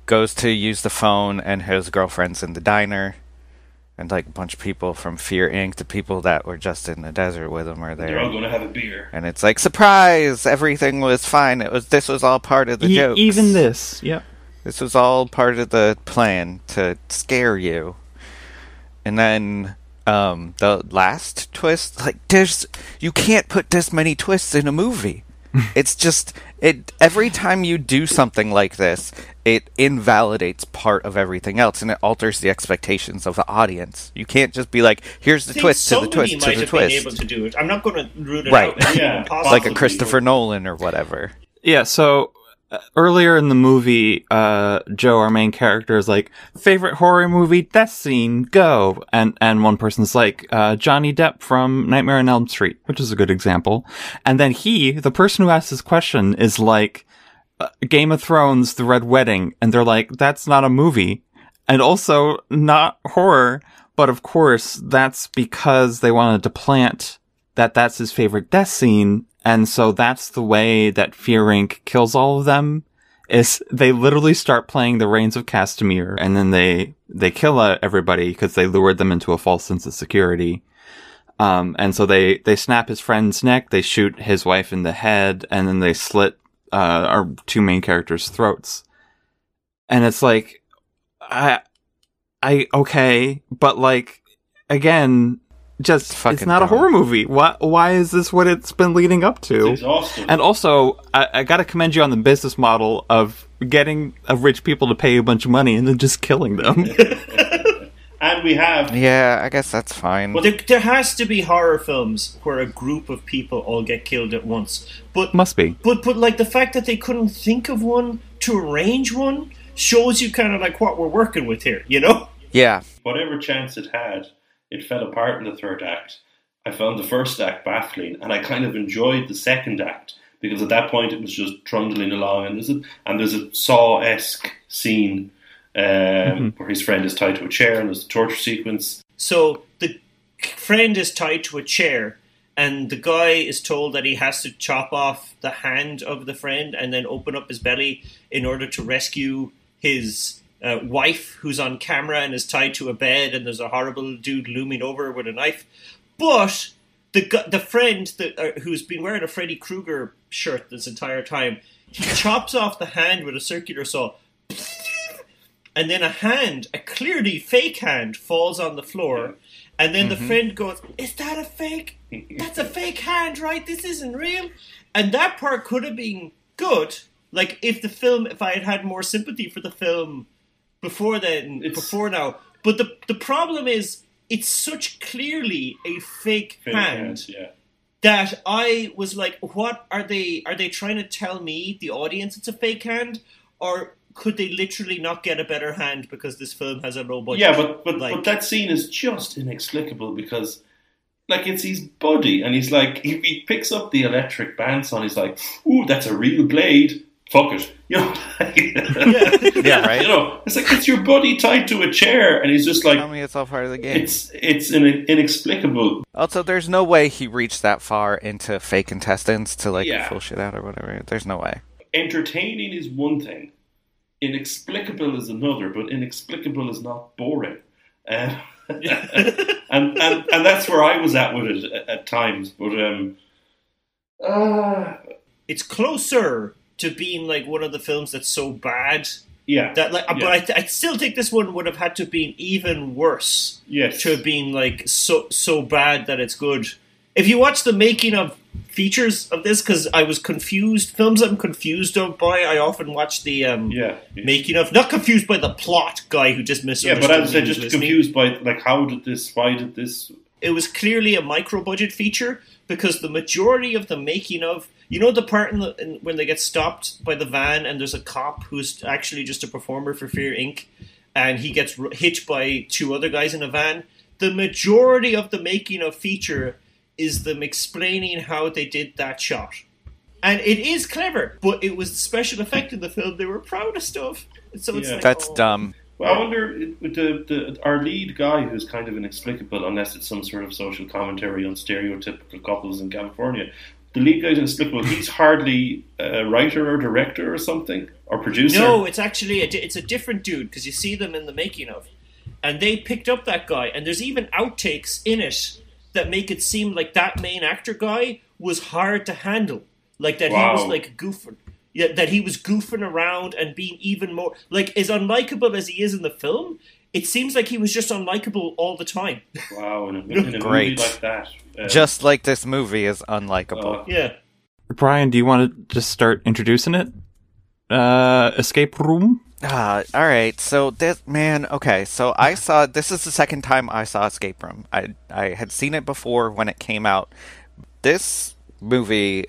goes to use the phone, and his girlfriend's in the diner. And like a bunch of people from Fear Inc., the people that were just in the desert with him are there. they're all going to have a beer. and it's like surprise everything was fine it was this was all part of the E- joke even this, yeah. this was all part of the plan to scare you and then um the last twist like there's you can't put this many twists in a movie it's just it every time you do something like this it invalidates part of everything else and it alters the expectations of the audience you can't just be like here's the twist to the twist to the twist able to do it. I'm not going to rule it Right. out. Yeah. like a christopher nolan or whatever Yeah, so earlier in the movie, uh, Joe, our main character, is like, favorite horror movie, death scene, go. And, and one person's like, uh, Johnny Depp from Nightmare on Elm Street, which is a good example. And then he, the person who asked this question, is like, uh, Game of Thrones, The Red Wedding. And they're like, that's not a movie. And also not horror. But of course, that's because they wanted to plant that that's his favorite death scene. And so that's the way that Fear Inc. kills all of them is they literally start playing the Rains of Castamere and then they, they kill uh, everybody because they lured them into a false sense of security. Um, and so they, they snap his friend's neck, they shoot his wife in the head, and then they slit, uh, our two main characters' throats. And it's like, I, I, okay, but like, again, just, it's, fucking not a horror movie. Why, why is this what it's been leading up to? Exhausting. And also, I, I got to commend you on the business model of getting uh, rich people to pay you a bunch of money and then just killing them. and we have Yeah, I guess that's fine. Well, there, there has to be horror films where a group of people all get killed at once. But Must be. But but like the fact that they couldn't think of one to arrange one shows you kind of like what we're working with here, you know? yeah, whatever chance it had, it fell apart in the third act. I found the first act baffling, and I kind of enjoyed the second act because at that point it was just trundling along, and there's a and there's a Saw esque scene um, where his friend is tied to a chair, and there's the torture sequence. So the friend is tied to a chair, and the guy is told that he has to chop off the hand of the friend and then open up his belly in order to rescue his uh, wife, who's on camera and is tied to a bed, and there's a horrible dude looming over her with a knife. But the the friend that uh, who's been wearing a Freddy Krueger shirt this entire time, he chops off the hand with a circular saw, and then a hand, a clearly fake hand, falls on the floor, and then the friend goes, "Is that a fake? That's a fake hand, right? This isn't real." And that part could have been good, like if the film, if I had had more sympathy for the film before then, It's- before now. But the the problem is, it's such clearly a fake, Fake hand hands, yeah. that I was like, what are they? Are they trying to tell me, the audience, it's a fake hand, or could they literally not get a better hand because this film has a low budget? Yeah, but but, Like- but that scene is just inexplicable because, like, it's his buddy, and he's like, he, he picks up the electric bandsaw, and he's like, "Ooh, that's a real blade. Fuck it." You know, Yeah, right. You know, it's like it's your buddy tied to a chair, and he's just like, Tell me it's all part of the game. it's it's an inexplicable. Also, there's no way he reached that far into fake intestines to like Yeah. pull shit out or whatever. There's no way. Entertaining is one thing, inexplicable is another, but inexplicable is not boring. Um, and, and and that's where I was at with it at, at times. But um, uh, it's closer to being like one of the films that's so bad yeah, that like. But I, th- I still think this one would have had to been even worse yes, to have been like so so bad that it's good. If you watch the making of features of this, because I was confused, films I'm confused of by, I often watch the um, yeah, yeah. making of, not confused by the plot guy who just missed. Yeah, but I was me and just listening. confused by like how did this? Why did this? It was clearly a micro budget feature because the majority of the making of, you know, the part in the in, when they get stopped by the van and there's a cop who's actually just a performer for Fear Inc. and he gets r- hit by two other guys in a van. The majority of the making of feature is them explaining how they did that shot. And it is clever, but it was the special effect in the film they were proudest of. So it's Yeah. like, That's oh. dumb. Well, I wonder the, the our lead guy who's kind of inexplicable, unless it's some sort of social commentary on stereotypical couples in California. The lead guy's inexplicable. He's hardly a writer or director or something or producer. No, it's actually a, di- it's a different dude because you see them in the making of, and they picked up that guy, and there's even outtakes in it that make it seem like that main actor guy was hard to handle, like that he was like goofing, yeah, that he was goofing around and being even more like as unlikable as he is in the film. It seems like he was just unlikable all the time. Wow, in a, in a Great. movie like that. uh, Just like this movie is unlikable. uh, yeah, Brian, do you want to just start introducing it? Uh, escape room. Ah, all right. So this man, okay. So I saw this is the second time I saw Escape Room. I I had seen it before when it came out. This movie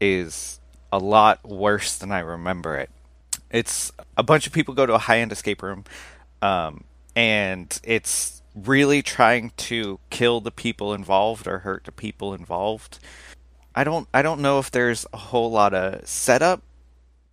is a lot worse than I remember it. It's a bunch of people go to a high-end escape room, um, and it's really trying to kill the people involved or hurt the people involved. I don't I don't know if there's a whole lot of setup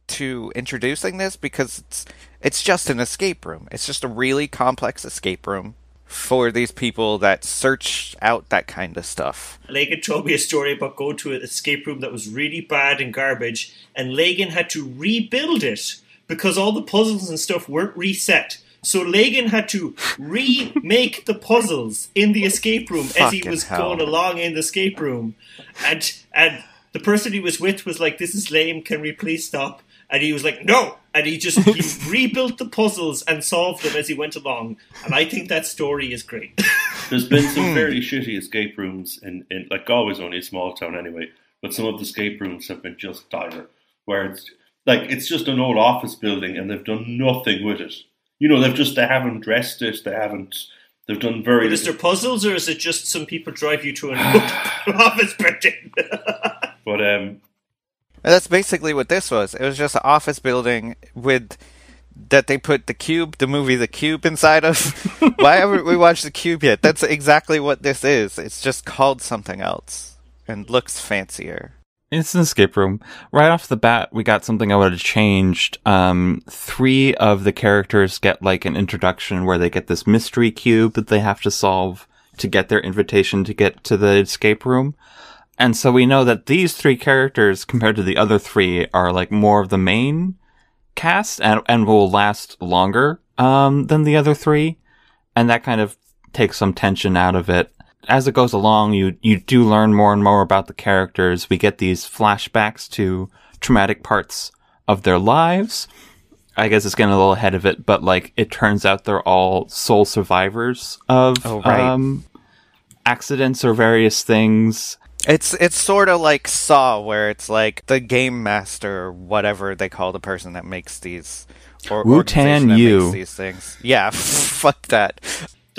to introducing this because it's it's just an escape room. It's just a really complex escape room for these people that search out that kind of stuff. Lagan told me a story about going to an escape room that was really bad and garbage, and Lagan had to rebuild it because all the puzzles and stuff weren't reset. So Lagan had to remake the puzzles in the escape room as he was hell. going along in the escape room, and and the person he was with was like, "This is lame. Can we please stop?" And he was like, "No." And he just he rebuilt the puzzles and solved them as he went along. And I think that story is great. There's been Hmm. some fairly shitty escape rooms in, in like Galway's only a small town anyway, but some of the escape rooms have been just dire. Where it's like it's just an old office building and they've done nothing with it. You know, they've just they haven't dressed it, they haven't they've done very But is there puzzles, or is it just some people drive you to an office building? But um And that's basically what this was. It was just an office building with that they put the cube, the movie The Cube inside of. Why haven't we watched The Cube yet? That's exactly what this is. It's just called something else and looks fancier. It's an escape room. Right off the bat, we got something I would have changed. Um, three of the characters get like an introduction where they get this mystery cube that they have to solve to get their invitation to get to the escape room. And so we know that these three characters, compared to the other three, are like more of the main cast and, and will last longer, um, than the other three. And that kind of takes some tension out of it. As it goes along, you you do learn more and more about the characters. We get these flashbacks to traumatic parts of their lives. I guess it's getting a little ahead of it, but like it turns out they're all sole survivors of Oh, right. um, accidents or various things. It's it's sort of like Saw, where it's like the game master or whatever they call the person that makes these. Or Wu-Tan Yu. these things. Yeah, fuck that.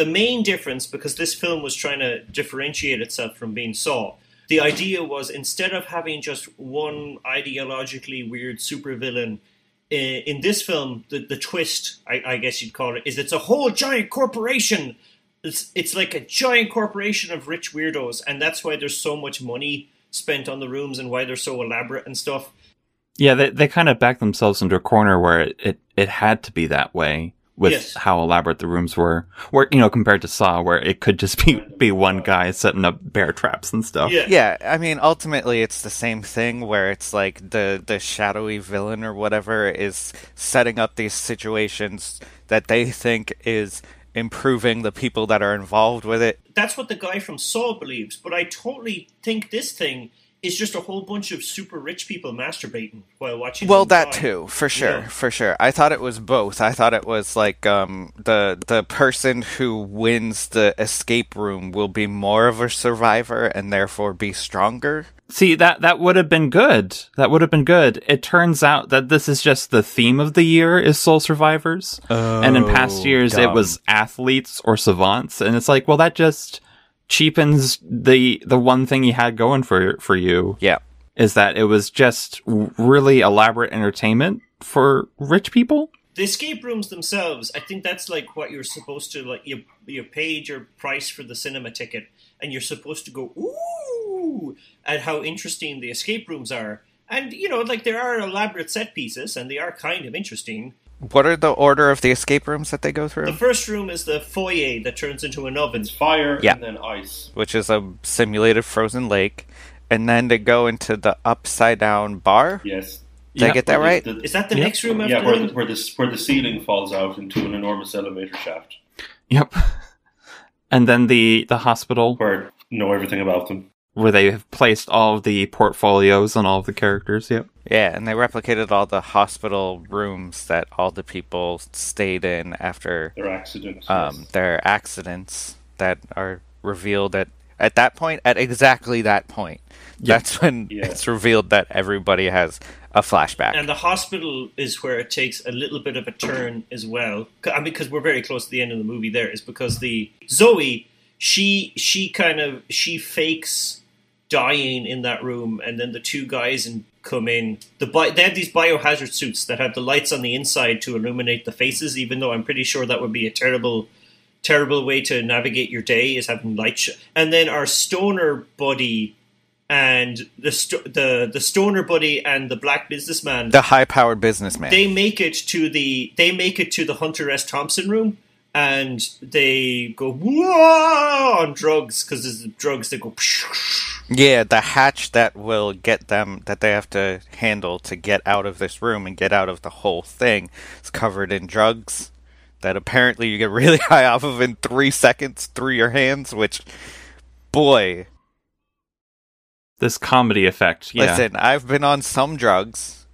The main difference, because this film was trying to differentiate itself from being Saw, the idea was instead of having just one ideologically weird supervillain, i- in this film, the, the twist, I, I guess you'd call it, is it's a whole giant corporation. It's, it's like a giant corporation of rich weirdos, and that's why there's so much money spent on the rooms and why they're so elaborate and stuff. Yeah, they they kind of backed themselves into a corner where it, it, it had to be that way with Yes. how elaborate the rooms were. Where you know, compared to Saw, where it could just be be one guy setting up bear traps and stuff. Yeah. Yeah, I mean, ultimately, it's the same thing where it's like the the shadowy villain or whatever is setting up these situations that they think is improving the people that are involved with it. that's what the guy from Saw believes, but I totally think this thing is just a whole bunch of super rich people masturbating while watching. Well, that die. too, for sure, Yeah. for sure. I thought it was both. I thought it was like um, the the person who wins the escape room will be more of a survivor and therefore be stronger. See that that would have been good. That would have been good. It turns out that this is just the theme of the year is sole survivors. and in past Oh, years it was athletes or savants and it's like, well that just cheapens the the one thing you had going for for you Yeah. is that it was just really elaborate entertainment for rich people. The escape rooms themselves, I think that's like what you're supposed to like. You you paid your price for the cinema ticket, and you're supposed to go ooh at how interesting the escape rooms are. And you know, like there are elaborate set pieces, and they are kind of interesting. What are the order of the escape rooms that they go through? The first room is the foyer that turns into an oven. It's fire Yeah. and then ice. which is a simulated frozen lake, and then they go into the upside down bar. Yes. Did I Yeah. get that right? The- the- Is that the Yep. next room after yeah, where the, where the where the ceiling falls out into an enormous elevator shaft, Yep. And then the the hospital where know everything about them. Where they have placed all of the portfolios on all of the characters. Yep. Yeah, and they replicated all the hospital rooms that all the people stayed in after Their accidents. um, yes. their accidents that are revealed at at that point at exactly that point. That's when Yeah. it's revealed that everybody has a flashback. And the hospital is where it takes a little bit of a turn as well. C- I mean, because we're very close to the end of the movie. There is because the Zoe, she she kind of she fakes dying in that room, and then the two guys and come in. The bi- they have these biohazard suits that have the lights on the inside to illuminate the faces. Even though I'm pretty sure that would be a terrible. Terrible way to navigate your day is having light, sh- and then our stoner buddy and the sto- the the stoner buddy and the black businessman the high-powered businessman. they make it to the they make it to the Hunter S. Thompson room and they go whoa on drugs because there's drugs that go Yeah, the hatch that will get them that they have to handle to get out of this room and get out of the whole thing is covered in drugs that apparently you get really high off of in three seconds through your hands, which boy, This comedy effect. Yeah. listen, I've been on some drugs.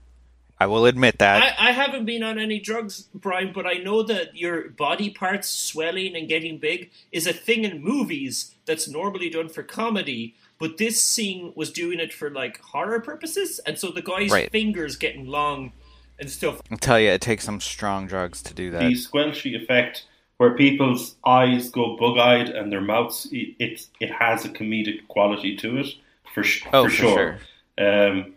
I will admit that. I, I haven't been on any drugs, Brian, but I know that your body parts swelling and getting big is a thing in movies that's normally done for comedy. But this scene was doing it for like horror purposes, and so the guy's Right. fingers getting long and stuff. I'll tell you, it takes some strong drugs to do that. the squelchy effect where people's eyes go bug-eyed and their mouths it it, it has a comedic quality to it for, sh- Oh, for for sure. Um,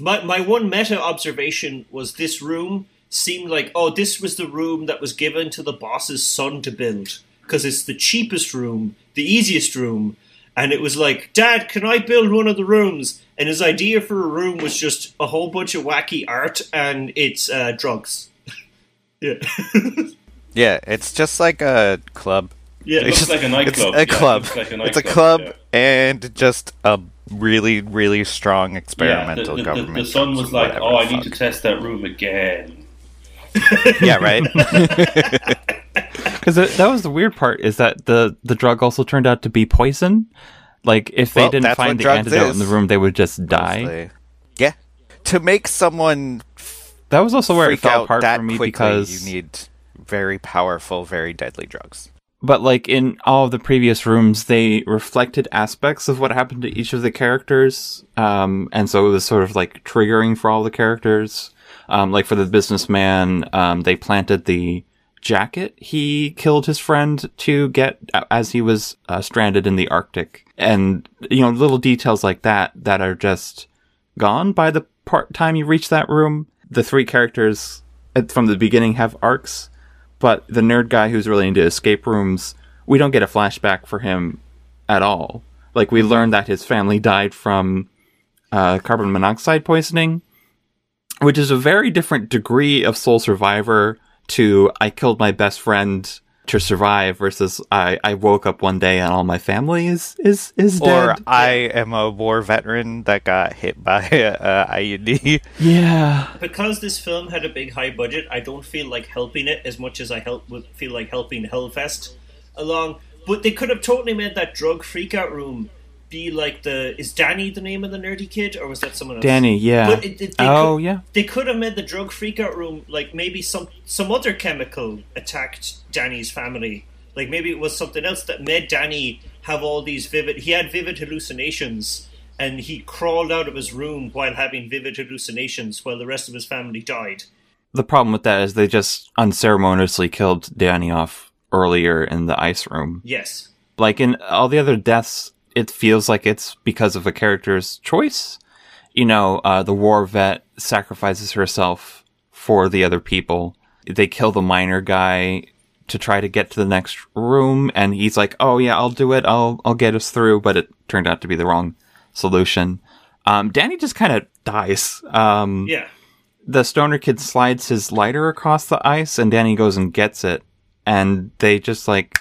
My my one meta observation was this room seemed like oh this was the room that was given to the boss's son to build because it's the cheapest room, the easiest room, and it was like Dad, can I build one of the rooms? And his idea for a room was just a whole bunch of wacky art and it's uh, drugs. yeah, Yeah, it's just like a club. yeah. It looks It's like a nightclub. It's a Yeah, it club. looks like a it's a nightclub, club yeah. and just a really, really strong experimental the, the, the, government. the son was like, "Oh, I the need to test that room again." yeah, right. Because that was the weird part is that the the drug also turned out to be poison. Like if they Well, didn't find the antidote is. in the room, they would just die. Mostly. Yeah. To make someone That was also where it fell apart for me because you need very powerful, very deadly drugs. but like in all of the previous rooms they reflected aspects of what happened to each of the characters um and so it was sort of like triggering for all the characters um like for the businessman um they planted the jacket he killed his friend to get as he was uh, stranded in the arctic and you know little details like that that are just gone by the part time you reach that room the three characters uh, from the beginning have arcs but the nerd guy who's really into escape rooms, we don't get a flashback for him at all. Like we learn that his family died from uh, carbon monoxide poisoning, which is a very different degree of sole survivor to I killed my best friend to survive versus I, I woke up one day and all my family is is is Or. I am a war veteran that got hit by a, a IUD. yeah, because this film had a big high budget, I don't feel like helping it as much as I help would feel like helping Hellfest along. But they could have totally made that drug freakout room be like the is Danny the name of the nerdy kid or was that someone else? Danny. Yeah. But it, it- they oh could, yeah. They could have made the drug freakout room like maybe some some other chemical attacked Danny's family. Like maybe it was something else that made Danny have all these vivid. He had vivid hallucinations, and he crawled out of his room while having vivid hallucinations, while the rest of his family died. The problem with that is they just unceremoniously killed Danny off earlier in the ice room. Yes, like in all the other deaths, it feels like it's because of a character's choice. You know, uh, the war vet sacrifices herself for the other people. They kill the miner guy to try to get to the next room, and he's like, "Oh yeah, I'll do it. I'll I'll get us through." But it turned out to be the wrong solution. Um, Danny just kind of dies. Um, yeah. the stoner kid slides his lighter across the ice and Danny goes and gets it and they just like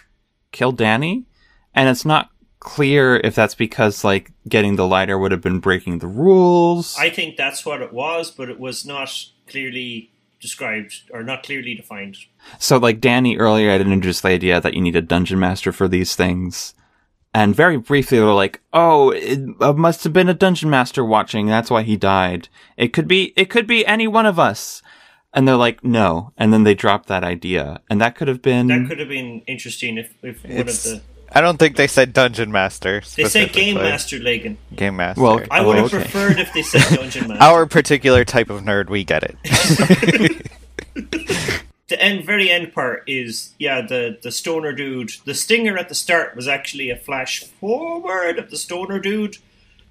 kill Danny and it's not clear if that's because like getting the lighter would have been breaking the rules. I think that's what it was, but it was not clearly described or not clearly defined. so like Danny earlier had introduced the idea that you need a dungeon master for these things. And very briefly they were like, "Oh, it uh, must have been a dungeon master watching. That's why he died. It could be it could be any one of us." And they're like, "No." And then they dropped that idea. And that could have been That could have been interesting if, if one of the I don't think they said dungeon master. they said game master Lagan. Game master. Well, I Oh, would have okay. preferred if they said dungeon master. Our particular type of nerd, we get it. the end very end part is yeah the the stoner dude the stinger at the start was actually a flash forward of the stoner dude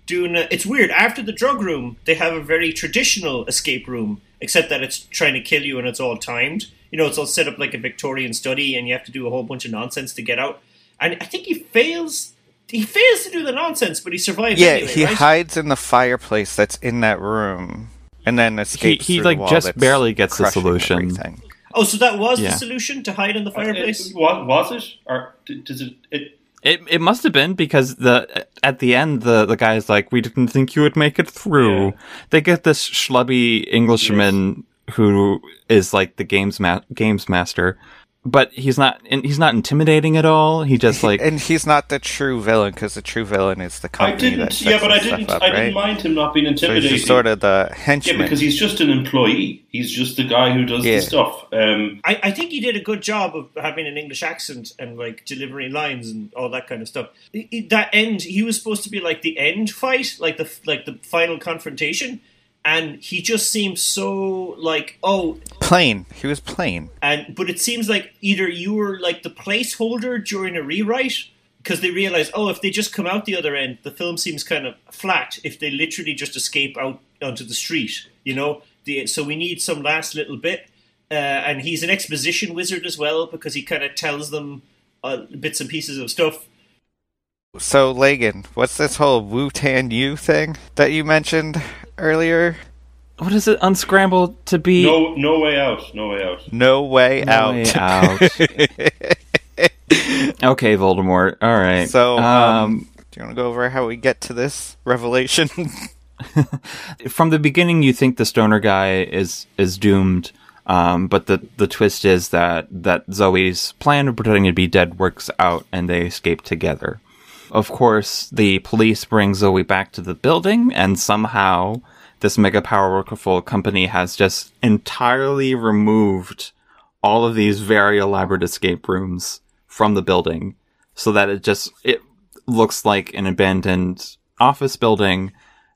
doing a, it's weird after the drug room they have a very traditional escape room except that it's trying to kill you and it's all timed you know it's all set up like a victorian study and you have to do a whole bunch of nonsense to get out and i think he fails he fails to do the nonsense but he survives yeah, anyway, he right? hides in the fireplace that's in that room, and then escapes. he, through like, the wall just that's barely gets the solution. everything. oh so that was Yeah. the solution to hide in the fireplace Uh, wa- was it or does it? it It it must have been because the at the end the the guy's like we didn't think you would make it through. Yeah. They get this schlubby Englishman who is like the games ma- games master, but he's not and he's not intimidating at all. He just like and he's not the true villain because the true villain is the I company that didn't. sets Yeah, but I didn't. Up, I didn't mind him not being So he's intimidating. just sort of the henchman. yeah, because he's just an employee. He's just the guy who does Yeah. the stuff. Um, I, I think he did a good job of having an English accent and like delivering lines and all that kind of stuff. I- I- that end, he was supposed to be like the end fight, like the like the final confrontation, and he just seemed so like oh, plain. He was plain. and but it seems like either you were like the placeholder during a rewrite because they realize oh if they just come out the other end the film seems kind of flat if they literally just escape out onto the street you know? The, so we need some last little bit. Uh, and he's an exposition wizard as well because he kind of tells them uh, bits and pieces of stuff. So, Lagan, what's this whole Wu Tan Yu thing that you mentioned earlier? what is it unscrambled to be? no, no way out. No way out. No way No out. way out. okay, Voldemort. All right. so, um, um do you want to go over how we get to this revelation? from the beginning you think the stoner guy is is doomed Um, but the the twist is that that Zoe's plan of pretending to be dead works out, and they escape together. Of course, the police bring Zoe back to the building, and somehow this mega powerful company has just entirely removed all of these very elaborate escape rooms from the building, so that it just it looks like an abandoned office building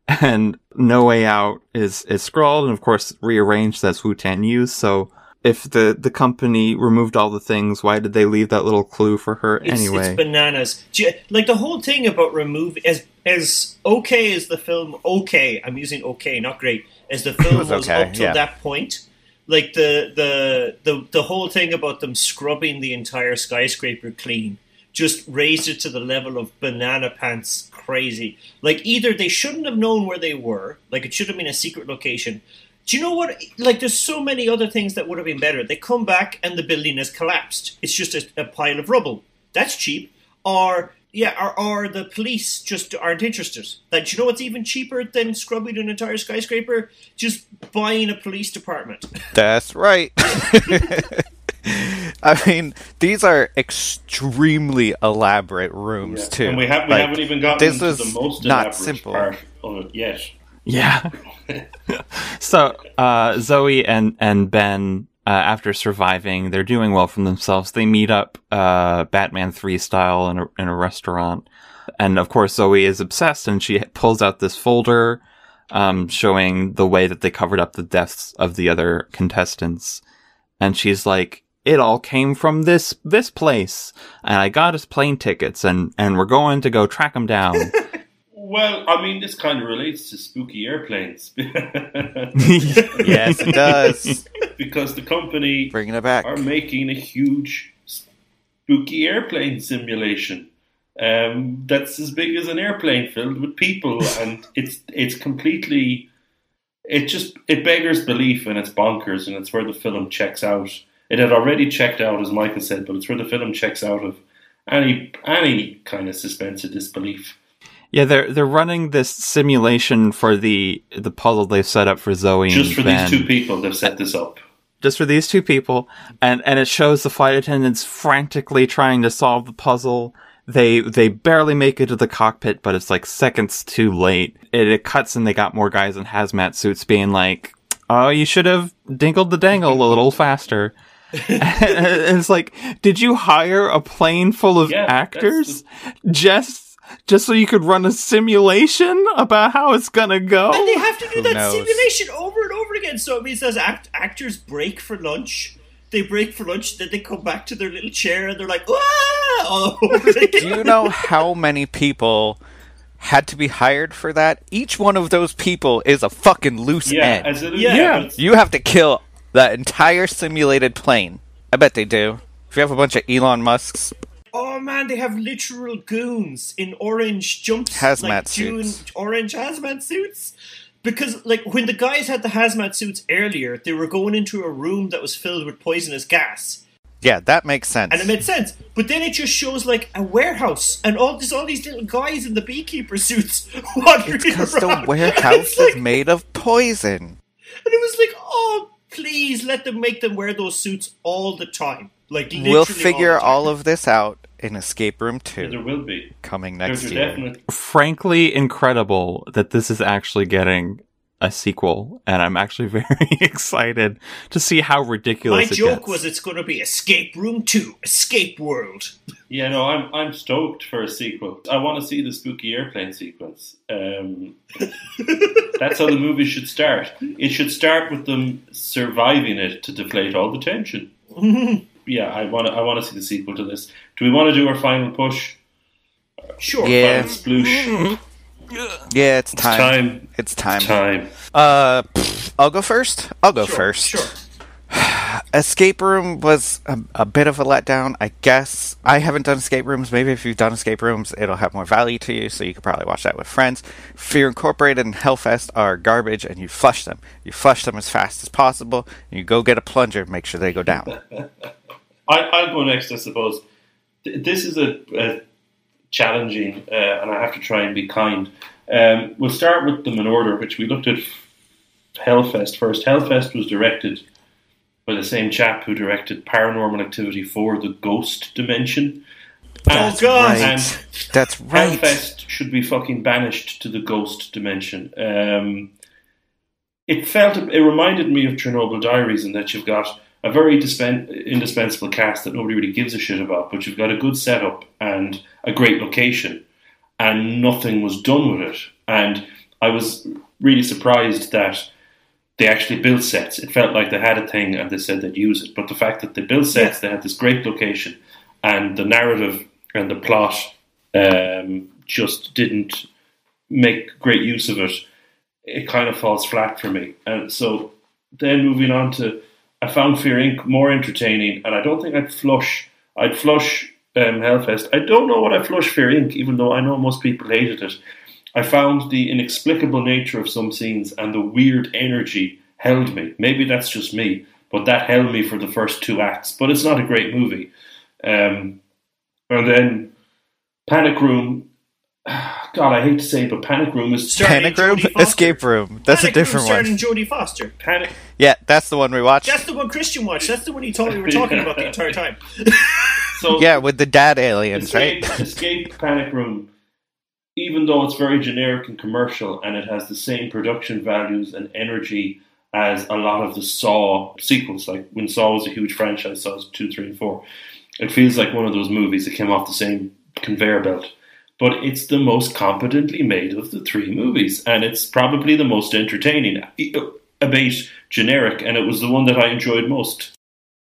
and No Way Out is is scrawled and of course rearranged as Wu Tan Use. So if the the company removed all the things, why did they leave that little clue for her It's, anyway? it's bananas. Like the whole thing about remove as as okay as the film. Okay, I'm using okay, not great. As the film was, was okay, up till yeah. that point, like the the the the whole thing about them scrubbing the entire skyscraper clean just raised it to the level of banana pants crazy. Like either they shouldn't have known where they were, like it should have been a secret location. Do you know what? Like, there's so many other things that would have been better. They come back and the building has collapsed. It's just a, a pile of rubble. That's cheap. Or yeah, or, or the police just aren't interested. Like, do you know what's even cheaper than scrubbing an entire skyscraper? Just buying a police department. That's right. I mean, these are extremely elaborate rooms Yeah. too. And we, have, we Like, haven't even gotten this into was the most not simple. part of it yet. Yeah. so uh, Zoe and and Ben, uh, after surviving, they're doing well for themselves. They meet up, uh, Batman three style in a in a restaurant, and of course Zoe is obsessed, and she pulls out this folder, um, showing the way that they covered up the deaths of the other contestants, and she's like. It all came from this this place, and I got us plane tickets, and and we're going to go track them down. Well, I mean, this kind of relates to spooky airplanes yes, it does. because the company Bringing it back. are making a huge spooky airplane simulation. Um, that's as big as an airplane filled with people, and it's it's completely. It just it beggars belief, and it's bonkers, and it's where the film checks out. It had already checked out, as Michael said, but it's where the film checks out of any any kind of suspense of disbelief. Yeah, they're they're running this simulation for the the puzzle they've set up for Zoe Just for Ben. these two people, they've set this up. Just for these two people, and and it shows the flight attendants frantically trying to solve the puzzle. They they barely make it to the cockpit, but it's like seconds too late. It, it cuts and they got more guys in hazmat suits being like, "Oh, you should have dingled the dangle a little faster." and it's like, did you hire a plane full of Yeah, actors just just so you could run a simulation about how it's gonna go? and they have to do Who that knows? simulation over and over again. So it means as act- actors break for lunch, they break for lunch, then they come back to their little chair and they're like, "Ah!" all over Do you know how many people had to be hired for that? Each one of those people is a fucking loose Yeah, end. as it, Yeah. yeah, You have to kill that entire simulated plane. I bet they do. If you have a bunch of Elon Musks, Oh man, they have literal goons in orange jumps, Hazmat like June, suits. orange hazmat suits. Because like when the guys had the hazmat suits earlier, they were going into a room that was filled with poisonous gas, yeah, that makes sense. and it made sense. But then it just shows like a warehouse, and all there's all these little guys in the beekeeper suits wandering because the warehouse like- is made of poison. And it was like, oh, please let them make them wear those suits all the time. Like literally We'll figure all, all of this out in Escape Room there 2 will be. coming next a year. definite frankly incredible that this is actually getting a sequel, and I'm actually very excited to see how My ridiculous it joke gets. was it's going to be Escape Room 2, Escape World. Yeah, no, I'm I'm stoked for a sequel. I want to see the spooky airplane sequence. Um, that's how the movie should start. It should start with them surviving it to deflate all the tension. yeah, I want to I want to see the sequel to this. Do we want to do our final push? Sure. Yeah. Final sploosh. Yeah, it's time. It's time. It's time. Time. Uh, pff, I'll go first. I'll go Sure, first. Sure. Escape Room was a, a bit of a letdown, I guess. I haven't done escape rooms. Maybe if you've done escape rooms, it'll have more value to you, so you could probably watch that with friends. Fear Incorporated and Hellfest are garbage, and you flush them. You flush them as fast as possible, and you go get a plunger, and make sure they go down. I, I'll go next, I suppose. This is a, a challenging, uh, and I have to try and be kind. Um, we'll start with them in order, which we looked at Hellfest first. Hellfest was directed by the same chap who directed Paranormal Activity 4 The Ghost Dimension. oh God! right. And That's right. Hellfest should be fucking banished to the ghost dimension. Um, it felt it reminded me of Chernobyl Diaries in that you've got a very dispen- indispensable cast that nobody really gives a shit about, but you've got a good setup and a great location, and nothing was done with it. And I was really surprised that they actually built sets. It felt like they had a thing and they said they'd use it. But the fact that they built sets, they had this great location, and the narrative and the plot um, just didn't make great use of it. It kind of falls flat for me. And so then moving on to, I found Fear Inc. more entertaining, and I don't think I'd flush. I'd flush um, Hell Fest. I don't know what I flush Fear Inc. Even though I know most people hated it. I found the inexplicable nature of some scenes and the weird energy held me. Maybe that's just me, but that held me for the first two acts. But it's not a great movie. Um, and then Panic Room. God, I hate to say, it, but Panic Room is Starring Panic room, Jodie Foster. escape room. That's Panic a different Room starring one. Jodie Foster. Panic. Yeah, that's the one we watched. That's the one Christian watched. That's the one he told me we were talking about the entire time. So yeah, with the dad aliens, Escape, right? Escape Panic Room, even though it's very generic and commercial and it has the same production values and energy as a lot of the Saw sequels, like when Saw was a huge franchise, Saw 2, 3, and 4, it feels like one of those movies that came off the same conveyor belt. But it's the most competently made of the three movies, and it's probably the most entertaining, uh, a bit generic, and it was the one that I enjoyed most.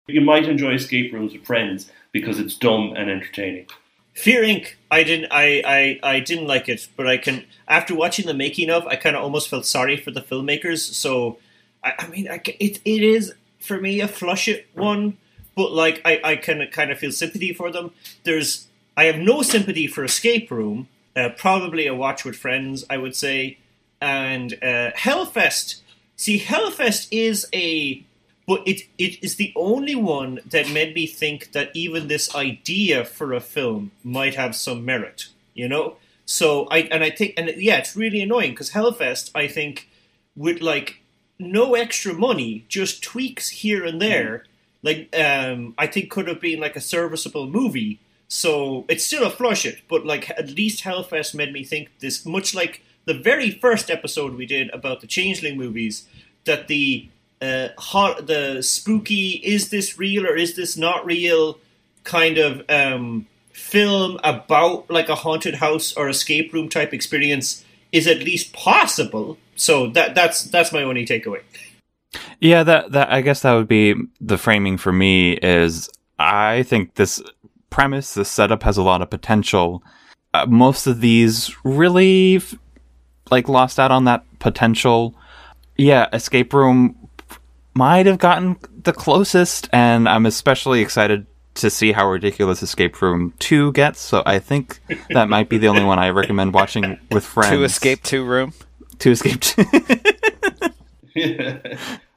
You might enjoy Escape Rooms with friends because it's dumb and entertaining. Fear Inc. I didn't. I, I I didn't like it, but I can. After watching the making of, I kind of almost felt sorry for the filmmakers. So, I, I mean, I, it it is for me a flush it one, but like I I can kind of feel sympathy for them. There's I have no sympathy for Escape Room. Uh, probably a watch with friends, I would say, and uh, Hell Fest. See, Hell Fest is a but it it is the only one that made me think that even this idea for a film might have some merit, you know. So I and I think and yeah, it's really annoying because Hell Fest, I think, with like no extra money, just tweaks here and there, like um, I think could have been like a serviceable movie. So it's still a flush it, but like at least Hell Fest made me think this much like the very first episode we did about the Changeling movies that the uh, hot, the spooky is this real or is this not real kind of um, film about like a haunted house or escape room type experience is at least possible. So that that's that's my only takeaway. Yeah, that that I guess that would be the framing for me is I think this premise, this setup has a lot of potential. Uh, most of these really f- like lost out on that potential. Yeah, Escape Room might have gotten the closest, and I'm especially excited to see how ridiculous Escape Room 2 gets. So I think that might be the only one I recommend watching with friends. To escape two room. To escape.